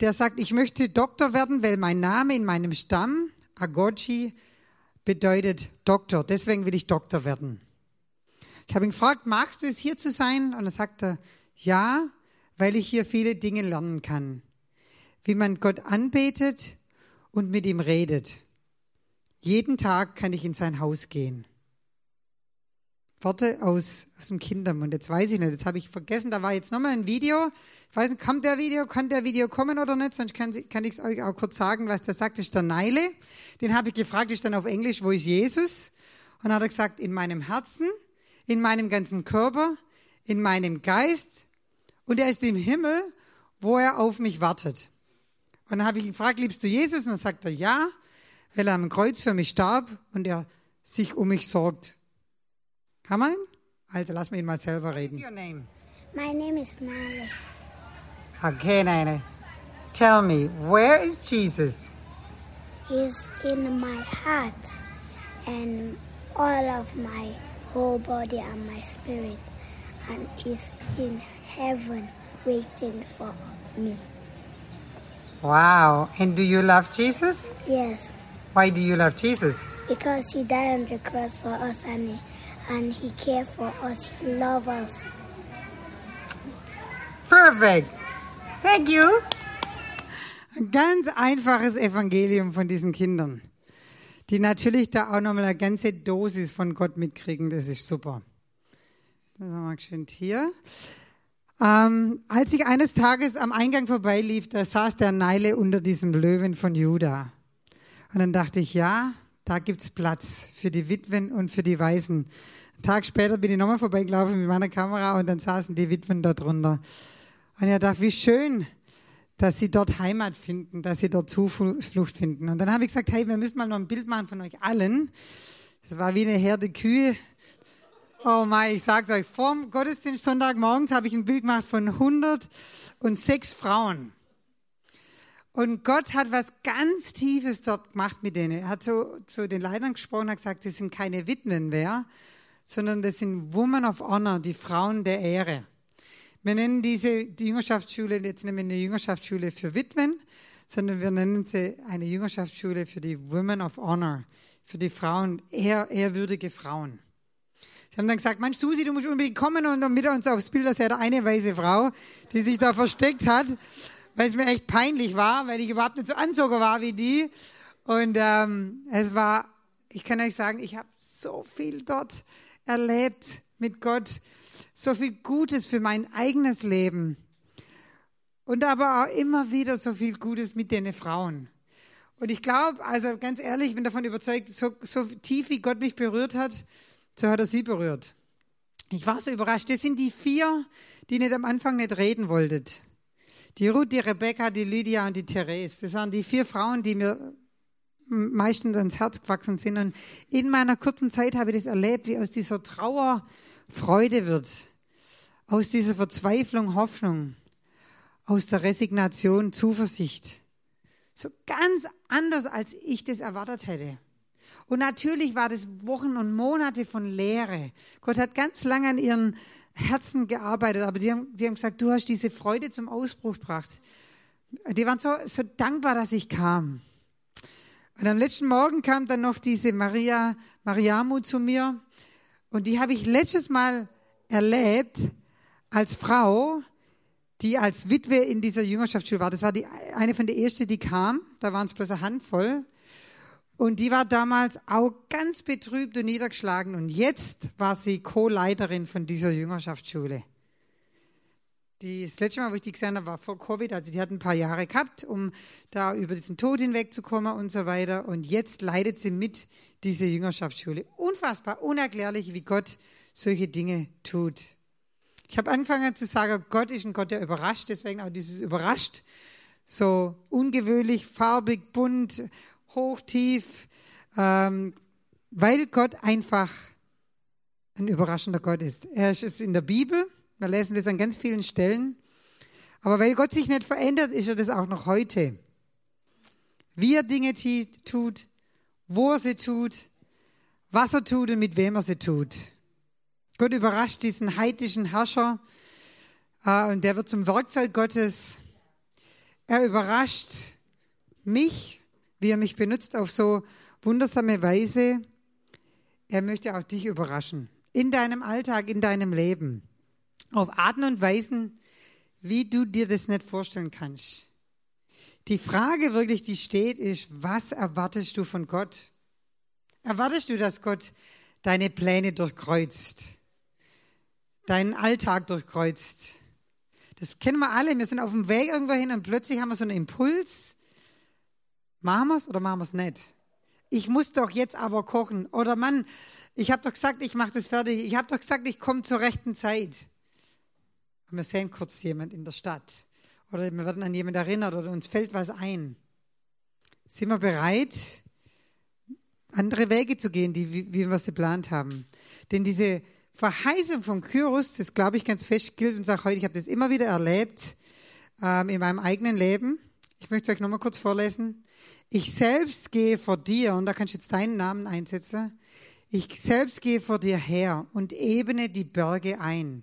Der sagt, ich möchte Doktor werden, weil mein Name in meinem Stamm, Agochi, bedeutet Doktor. Deswegen will ich Doktor werden. Ich habe ihn gefragt, magst du es hier zu sein? Und er sagte, ja, weil ich hier viele Dinge lernen kann. Wie man Gott anbetet und mit ihm redet. Jeden Tag kann ich in sein Haus gehen. Worte aus, aus dem Kindermund. Jetzt weiß ich nicht, jetzt habe ich vergessen, da war jetzt nochmal ein Video. Ich weiß nicht, kommt der Video, kann der Video kommen oder nicht, sonst kann, kann ich es euch auch kurz sagen, was der sagt, das ist der Neile. Den habe ich gefragt, ist dann auf Englisch, wo ist Jesus? Und dann hat er gesagt, in meinem Herzen, in meinem ganzen Körper, in meinem Geist und er ist im Himmel, wo er auf mich wartet. Und dann habe ich ihn gefragt, liebst du Jesus? Und dann sagt er, ja, weil er am Kreuz für mich starb und er sich um mich sorgt. Haben wir ihn? Also lass mich ihn mal selber reden. What's your name? My name is Nale. Okay, Nane. Tell me, where is Jesus? He's in my heart and all of my whole body and my spirit, and is in heaven waiting for me. Wow. And do you love Jesus? Yes, Why do you love Jesus? because he died on the cross for us and he, and he cared for us, he loved us. Perfect. Thank you. Ein ganz einfaches Evangelium von diesen Kindern, die natürlich da auch nochmal eine ganze Dosis von Gott mitkriegen. Das ist super. Das haben wir geschwind hier. Ähm, als ich eines Tages am Eingang vorbeilief, da saß der Neile unter diesem Löwen von Juda. Und dann dachte ich, ja, da gibt's Platz für die Witwen und für die Waisen. Einen Tag später bin ich nochmal vorbeigelaufen mit meiner Kamera und dann saßen die Witwen da drunter. Und ich dachte, wie schön, dass sie dort Heimat finden, dass sie dort Zuflucht finden. Und dann habe ich gesagt, hey, wir müssen mal noch ein Bild machen von euch allen. Das war wie eine Herde Kühe. Oh mein, ich sag's euch, vorm Gottesdienst Sonntagmorgens habe ich ein Bild gemacht von 106 Frauen. Und Gott hat was ganz Tiefes dort gemacht mit denen. Er hat so zu den Leitern gesprochen, hat gesagt, das sind keine Witwen mehr, sondern das sind Women of Honor, die Frauen der Ehre. Wir nennen diese die Jüngerschaftsschule jetzt nicht mehr eine Jüngerschaftsschule für Witwen, sondern wir nennen sie eine Jüngerschaftsschule für die Women of Honor, für die Frauen, ehr, ehrwürdige Frauen. Sie haben dann gesagt, Mensch, Susi, du musst unbedingt kommen und mit uns aufs Bild, das ist ja eine weiße Frau, die sich da versteckt hat, weil es mir echt peinlich war, weil ich überhaupt nicht so anzogen war wie die. Und ähm, es war, ich kann euch sagen, ich habe so viel dort erlebt mit Gott, so viel Gutes für mein eigenes Leben und aber auch immer wieder so viel Gutes mit den Frauen. Und ich glaube, also ganz ehrlich, ich bin davon überzeugt, so, so tief wie Gott mich berührt hat, so hat er sie berührt. Ich war so überrascht. Das sind die vier, die nicht am Anfang nicht reden wolltet. Die Ruth, die Rebecca, die Lydia und die Therese. Das waren die vier Frauen, die mir meistens ans Herz gewachsen sind. Und in meiner kurzen Zeit habe ich das erlebt, wie aus dieser Trauer Freude wird. Aus dieser Verzweiflung Hoffnung. Aus der Resignation Zuversicht. So ganz anders, als ich das erwartet hätte. Und natürlich war das Wochen und Monate von Lehre. Gott hat ganz lange an ihren Herzen gearbeitet, aber die haben, die haben gesagt, du hast diese Freude zum Ausbruch gebracht. Die waren so, so dankbar, dass ich kam. Und am letzten Morgen kam dann noch diese Maria, Mariamu zu mir. Und die habe ich letztes Mal erlebt als Frau, die als Witwe in dieser Jüngerschaftsschule war. Das war die, eine von der ersten, die kam. Da waren es bloß eine Handvoll. Und die war damals auch ganz betrübt und niedergeschlagen. Und jetzt war sie Co-Leiterin von dieser Jüngerschaftsschule. Die, das letzte Mal, wo ich die gesehen habe, war vor Covid. Also die hat ein paar Jahre gehabt, um da über diesen Tod hinwegzukommen und so weiter. Und jetzt leidet sie mit dieser Jüngerschaftsschule. Unfassbar, unerklärlich, wie Gott solche Dinge tut. Ich habe angefangen zu sagen, Gott ist ein Gott, der überrascht. Deswegen auch dieses überrascht. So ungewöhnlich, farbig, bunt, hoch, tief. Ähm, weil Gott einfach ein überraschender Gott ist. Er ist in der Bibel. Wir lesen das an ganz vielen Stellen. Aber weil Gott sich nicht verändert, ist er das auch noch heute. Wie er Dinge tut, wo er sie tut, was er tut und mit wem er sie tut. Gott überrascht diesen heidischen Herrscher äh, und der wird zum Werkzeug Gottes. Er überrascht mich, wie er mich benutzt auf so wundersame Weise. Er möchte auch dich überraschen. In deinem Alltag, in deinem Leben auf Arten und Weisen, wie du dir das nicht vorstellen kannst. Die Frage wirklich, die steht, ist, was erwartest du von Gott? Erwartest du, dass Gott deine Pläne durchkreuzt, deinen Alltag durchkreuzt? Das kennen wir alle. Wir sind auf dem Weg irgendwo hin und plötzlich haben wir so einen Impuls. Machen wir es oder machen wir es nicht? Ich muss doch jetzt aber kochen. Oder Mann, ich habe doch gesagt, ich mache das fertig. Ich habe doch gesagt, ich komme zur rechten Zeit. Und wir sehen kurz jemand in der Stadt. Oder wir werden an jemand erinnert oder uns fällt was ein. Sind wir bereit, andere Wege zu gehen, die, wie, wie wir sie geplant haben? Denn diese Verheißung von Kyros, das glaube ich ganz fest gilt und sage heute, ich habe das immer wieder erlebt ähm, in meinem eigenen Leben. Ich möchte es euch nochmal kurz vorlesen. Ich selbst gehe vor dir, und da kannst du jetzt deinen Namen einsetzen. Ich selbst gehe vor dir her und ebne die Berge ein.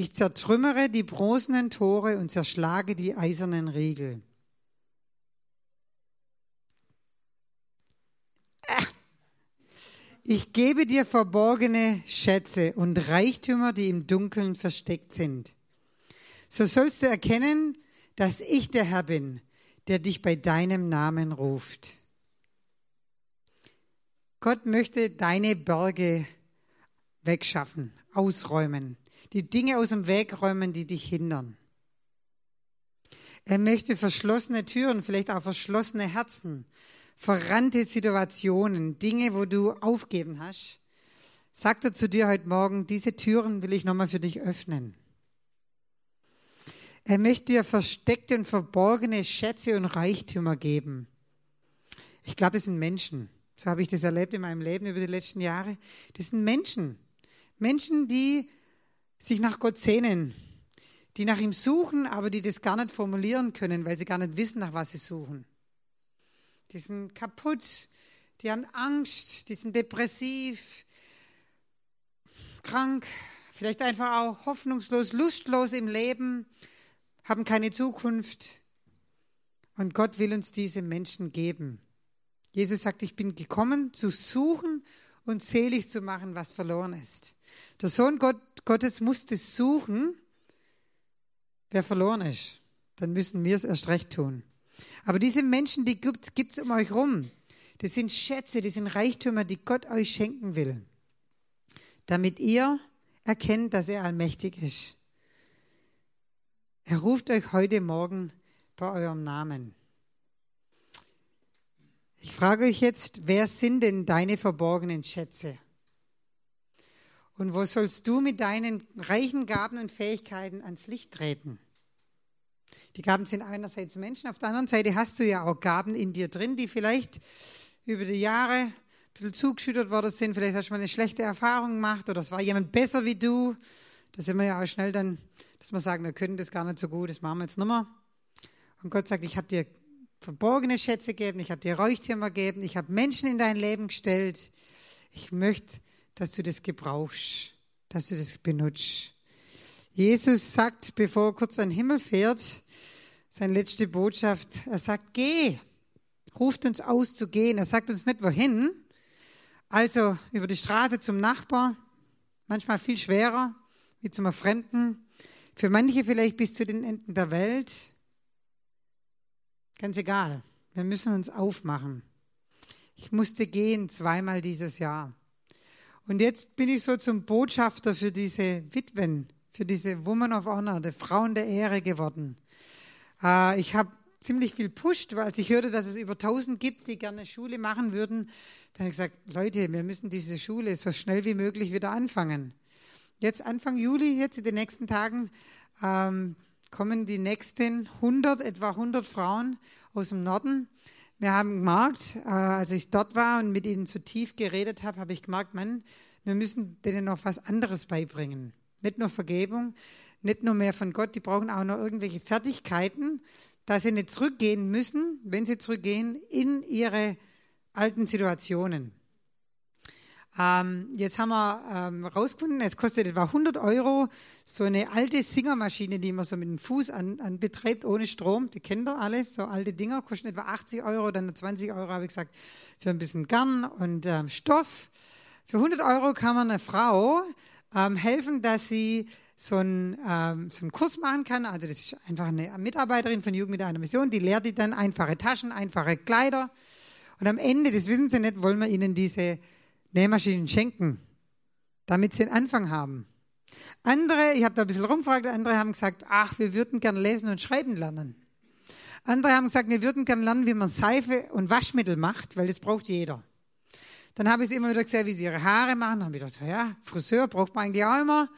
Ich zertrümmere die bronzenen Tore und zerschlage die eisernen Riegel. Ich gebe dir verborgene Schätze und Reichtümer, die im Dunkeln versteckt sind. So sollst du erkennen, dass ich der Herr bin, der dich bei deinem Namen ruft. Gott möchte deine Berge wegschaffen, ausräumen die Dinge aus dem Weg räumen, die dich hindern. Er möchte verschlossene Türen, vielleicht auch verschlossene Herzen, verrannte Situationen, Dinge, wo du aufgeben hast. Sagt er zu dir heute Morgen, diese Türen will ich nochmal für dich öffnen. Er möchte dir versteckte und verborgene Schätze und Reichtümer geben. Ich glaube, das sind Menschen. So habe ich das erlebt in meinem Leben über die letzten Jahre. Das sind Menschen. Menschen, die sich nach Gott sehnen, die nach ihm suchen, aber die das gar nicht formulieren können, weil sie gar nicht wissen, nach was sie suchen. Die sind kaputt, die haben Angst, die sind depressiv, krank, vielleicht einfach auch hoffnungslos, lustlos im Leben, haben keine Zukunft. Und Gott will uns diese Menschen geben. Jesus sagt, ich bin gekommen, zu suchen und selig zu machen, was verloren ist. Der Sohn Gott, Gottes musste suchen, wer verloren ist. Dann müssen wir es erst recht tun. Aber diese Menschen, die gibt es um euch rum. Das sind Schätze, das sind Reichtümer, die Gott euch schenken will. Damit ihr erkennt, dass er allmächtig ist. Er ruft euch heute Morgen bei eurem Namen. Ich frage euch jetzt, wer sind denn deine verborgenen Schätze? Und wo sollst du mit deinen reichen Gaben und Fähigkeiten ans Licht treten? Die Gaben sind einerseits Menschen, auf der anderen Seite hast du ja auch Gaben in dir drin, die vielleicht über die Jahre ein bisschen zugeschüttet worden sind. Vielleicht hast du mal eine schlechte Erfahrung gemacht oder es war jemand besser wie du. Da sind wir ja auch schnell dann, dass wir sagen, wir können das gar nicht so gut, das machen wir jetzt nicht mehr. Und Gott sagt, ich habe dir verborgene Schätze gegeben, ich habe dir Räuchtürmer gegeben, ich habe Menschen in dein Leben gestellt. Ich möchte, dass du das gebrauchst, dass du das benutzt. Jesus sagt, bevor er kurz an den Himmel fährt, seine letzte Botschaft, er sagt, geh, ruft uns aus zu gehen. Er sagt uns nicht wohin, also über die Straße zum Nachbar, manchmal viel schwerer wie zum Fremden. Für manche vielleicht bis zu den Enden der Welt. Ganz egal. Wir müssen uns aufmachen. Ich musste gehen zweimal dieses Jahr. Und jetzt bin ich so zum Botschafter für diese Witwen, für diese Woman of Honor, die Frauen der Ehre geworden. Äh, ich habe ziemlich viel pusht, weil ich hörte, dass es über 1000 gibt, die gerne Schule machen würden, dann habe ich gesagt, Leute, wir müssen diese Schule so schnell wie möglich wieder anfangen. Jetzt Anfang Juli, jetzt in den nächsten Tagen, ähm, kommen die nächsten 100, etwa 100 Frauen aus dem Norden. Wir haben gemerkt, äh, als ich dort war und mit ihnen zu tief geredet habe, habe ich gemerkt, Mann, wir müssen denen noch was anderes beibringen. Nicht nur Vergebung, nicht nur mehr von Gott, die brauchen auch noch irgendwelche Fertigkeiten, dass sie nicht zurückgehen müssen, wenn sie zurückgehen, in ihre alten Situationen. Ähm, jetzt haben wir ähm, rausgefunden, es kostet etwa 100 Euro, so eine alte Singermaschine, die man so mit dem Fuß an, an betreibt, ohne Strom. Die kennt ihr alle, so alte Dinger, kosten etwa 80 Euro, dann 20 Euro, habe ich gesagt, für ein bisschen Garn und ähm, Stoff. Für 100 Euro kann man einer Frau ähm, helfen, dass sie so einen, ähm, so einen Kurs machen kann. Also das ist einfach eine Mitarbeiterin von Jugend mit einer Mission, die lehrt die dann einfache Taschen, einfache Kleider. Und am Ende, das wissen sie nicht, wollen wir ihnen diese Nähmaschinen schenken, damit sie einen Anfang haben. Andere, ich habe da ein bisschen rumgefragt, andere haben gesagt, ach, wir würden gern lesen und schreiben lernen. Andere haben gesagt, wir würden gern lernen, wie man Seife und Waschmittel macht, weil das braucht jeder. Dann habe ich immer wieder gesehen, wie sie ihre Haare machen. Dann habe ich gedacht, ja, Friseur braucht man eigentlich auch immer.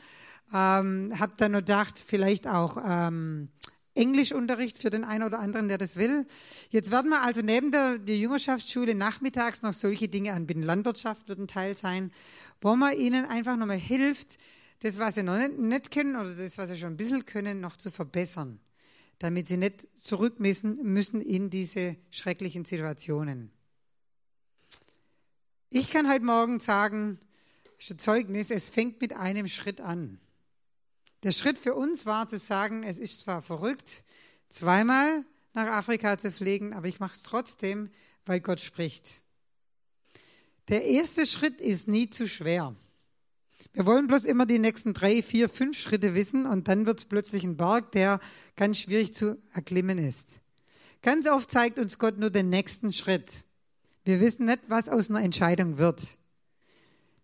Ähm, habe dann nur gedacht, vielleicht auch ähm, Englischunterricht für den einen oder anderen, der das will. Jetzt werden wir also neben der, der Jüngerschaftsschule nachmittags noch solche Dinge anbieten. Landwirtschaft wird ein Teil sein, wo man ihnen einfach nochmal hilft, das, was sie noch nicht, nicht können oder das, was sie schon ein bisschen können, noch zu verbessern, damit sie nicht zurück müssen, müssen in diese schrecklichen Situationen. Ich kann heute Morgen sagen, Zeugnis, es fängt mit einem Schritt an. Der Schritt für uns war zu sagen, es ist zwar verrückt, zweimal nach Afrika zu fliegen, aber ich mache es trotzdem, weil Gott spricht. Der erste Schritt ist nie zu schwer. Wir wollen bloß immer die nächsten drei, vier, fünf Schritte wissen und dann wird es plötzlich ein Berg, der ganz schwierig zu erklimmen ist. Ganz oft zeigt uns Gott nur den nächsten Schritt. Wir wissen nicht, was aus einer Entscheidung wird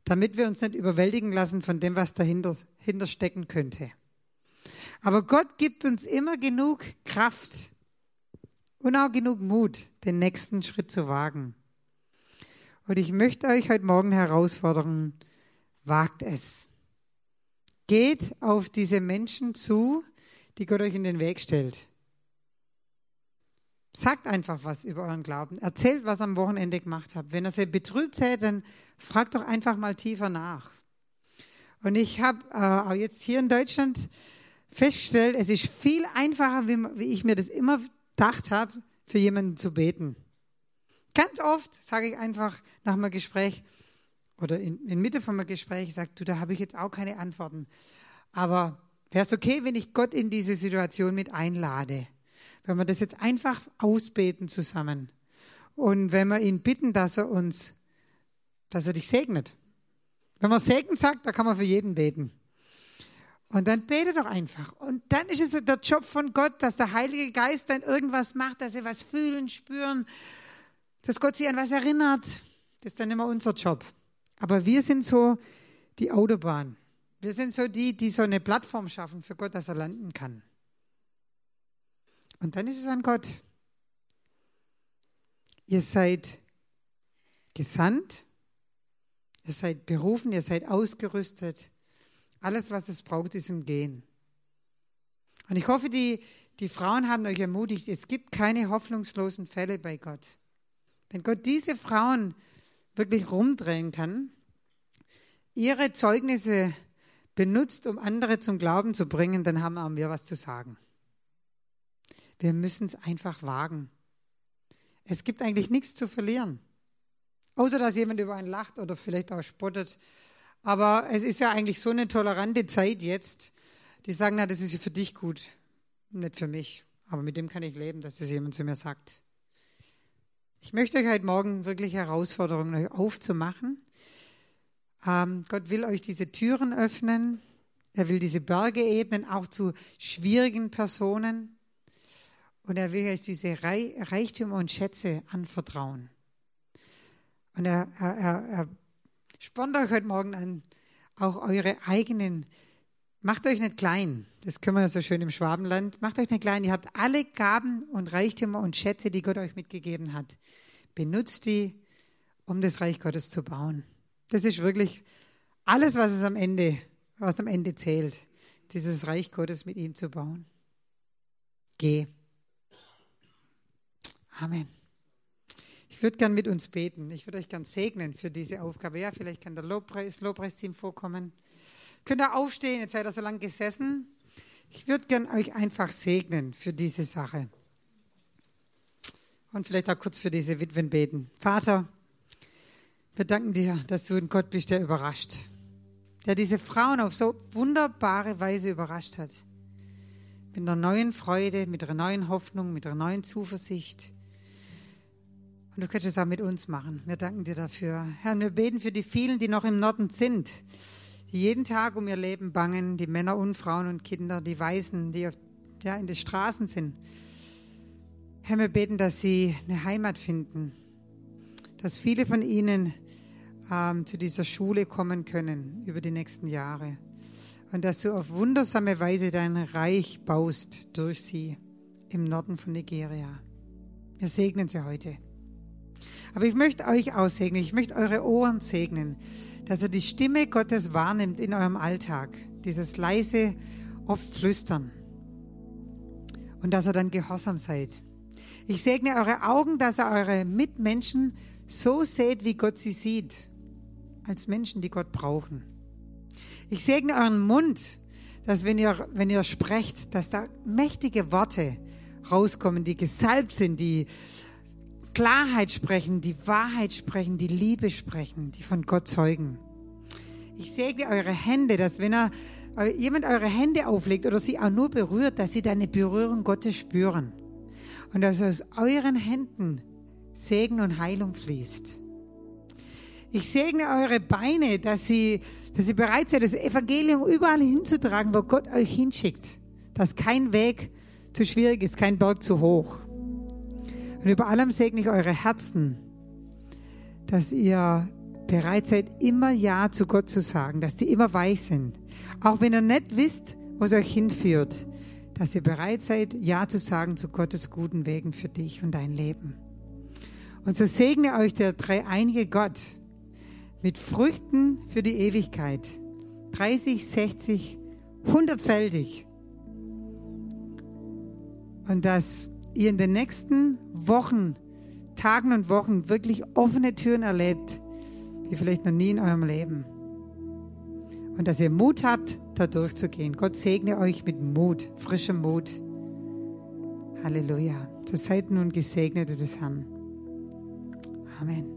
damit wir uns nicht überwältigen lassen von dem, was dahinter, dahinter stecken könnte. Aber Gott gibt uns immer genug Kraft und auch genug Mut, den nächsten Schritt zu wagen. Und ich möchte euch heute Morgen herausfordern, wagt es. Geht auf diese Menschen zu, die Gott euch in den Weg stellt. Sagt einfach was über euren Glauben. Erzählt, was am Wochenende gemacht habt. Wenn ihr sie betrübt seid, dann fragt doch einfach mal tiefer nach. Und ich habe äh, auch jetzt hier in Deutschland festgestellt, es ist viel einfacher, wie, wie ich mir das immer gedacht habe, für jemanden zu beten. Ganz oft sage ich einfach nach einem Gespräch oder in, in Mitte von einem Gespräch, sage, du, da habe ich jetzt auch keine Antworten. Aber wäre es okay, wenn ich Gott in diese Situation mit einlade? Wenn wir das jetzt einfach ausbeten zusammen und wenn wir ihn bitten, dass er uns, dass er dich segnet. Wenn man Segen sagt, da kann man für jeden beten. Und dann bete doch einfach. Und dann ist es der Job von Gott, dass der Heilige Geist dann irgendwas macht, dass sie was fühlen, spüren, dass Gott sie an was erinnert. Das ist dann immer unser Job. Aber wir sind so die Autobahn. Wir sind so die, die so eine Plattform schaffen für Gott, dass er landen kann. Und dann ist es an Gott. Ihr seid gesandt, ihr seid berufen, ihr seid ausgerüstet. Alles, was es braucht, ist ein Gehen. Und ich hoffe, die, die Frauen haben euch ermutigt, es gibt keine hoffnungslosen Fälle bei Gott. Wenn Gott diese Frauen wirklich rumdrehen kann, ihre Zeugnisse benutzt, um andere zum Glauben zu bringen, dann haben wir was zu sagen. Wir müssen es einfach wagen. Es gibt eigentlich nichts zu verlieren. Außer dass jemand über einen lacht oder vielleicht auch spottet. Aber es ist ja eigentlich so eine tolerante Zeit jetzt, die sagen, na, das ist für dich gut, nicht für mich. Aber mit dem kann ich leben, dass das jemand zu mir sagt. Ich möchte euch heute Morgen wirklich Herausforderungen aufzumachen. Ähm, Gott will euch diese Türen öffnen. Er will diese Berge ebnen, auch zu schwierigen Personen. Und er will euch diese Reichtümer und Schätze anvertrauen. Und er, er, er, er spornt euch heute Morgen an, auch eure eigenen, macht euch nicht klein. Das können wir ja so schön im Schwabenland. Macht euch nicht klein. Ihr habt alle Gaben und Reichtümer und Schätze, die Gott euch mitgegeben hat. Benutzt die, um das Reich Gottes zu bauen. Das ist wirklich alles, was es am Ende, was am Ende zählt, dieses Reich Gottes mit ihm zu bauen. Geh. Amen. Ich würde gern mit uns beten. Ich würde euch gern segnen für diese Aufgabe. Ja, vielleicht kann der Lobpreis, Lobpreisteam vorkommen. Könnt ihr aufstehen? Jetzt seid ihr so lange gesessen. Ich würde gern euch einfach segnen für diese Sache. Und vielleicht auch kurz für diese Witwen beten. Vater, wir danken dir, dass du ein Gott bist, der überrascht. Der diese Frauen auf so wunderbare Weise überrascht hat. Mit einer neuen Freude, mit einer neuen Hoffnung, mit einer neuen Zuversicht. Und du könntest es auch mit uns machen. Wir danken dir dafür. Herr, wir beten für die vielen, die noch im Norden sind, die jeden Tag um ihr Leben bangen, die Männer und Frauen und Kinder, die Weisen, die auf, ja, in den Straßen sind. Herr, wir beten, dass sie eine Heimat finden, dass viele von ihnen ähm, zu dieser Schule kommen können über die nächsten Jahre und dass du auf wundersame Weise dein Reich baust durch sie im Norden von Nigeria. Wir segnen sie heute. Aber ich möchte euch aussegnen, ich möchte eure Ohren segnen, dass ihr die Stimme Gottes wahrnimmt in eurem Alltag, dieses leise, oft flüstern. Und dass ihr dann gehorsam seid. Ich segne eure Augen, dass ihr eure Mitmenschen so seht, wie Gott sie sieht, als Menschen, die Gott brauchen. Ich segne euren Mund, dass wenn ihr, wenn ihr sprecht, dass da mächtige Worte rauskommen, die gesalbt sind, die Klarheit sprechen, die Wahrheit sprechen, die Liebe sprechen, die von Gott zeugen. Ich segne eure Hände, dass wenn er, jemand eure Hände auflegt oder sie auch nur berührt, dass sie deine Berührung Gottes spüren. Und dass aus euren Händen Segen und Heilung fließt. Ich segne eure Beine, dass sie, dass sie bereit seid, das Evangelium überall hinzutragen, wo Gott euch hinschickt. Dass kein Weg zu schwierig ist, kein Berg zu hoch. Und über allem segne ich eure Herzen, dass ihr bereit seid, immer Ja zu Gott zu sagen, dass die immer weich sind. Auch wenn ihr nicht wisst, wo es euch hinführt, dass ihr bereit seid, Ja zu sagen zu Gottes guten Wegen für dich und dein Leben. Und so segne euch der dreieinige Gott mit Früchten für die Ewigkeit. 30, 60, 100-fältig. Und dass ihr in den nächsten Wochen, Tagen und Wochen wirklich offene Türen erlebt, wie vielleicht noch nie in eurem Leben. Und dass ihr Mut habt, da durchzugehen. Gott segne euch mit Mut, frischem Mut. Halleluja. Zur seid nun Gesegnete des Herrn. Amen.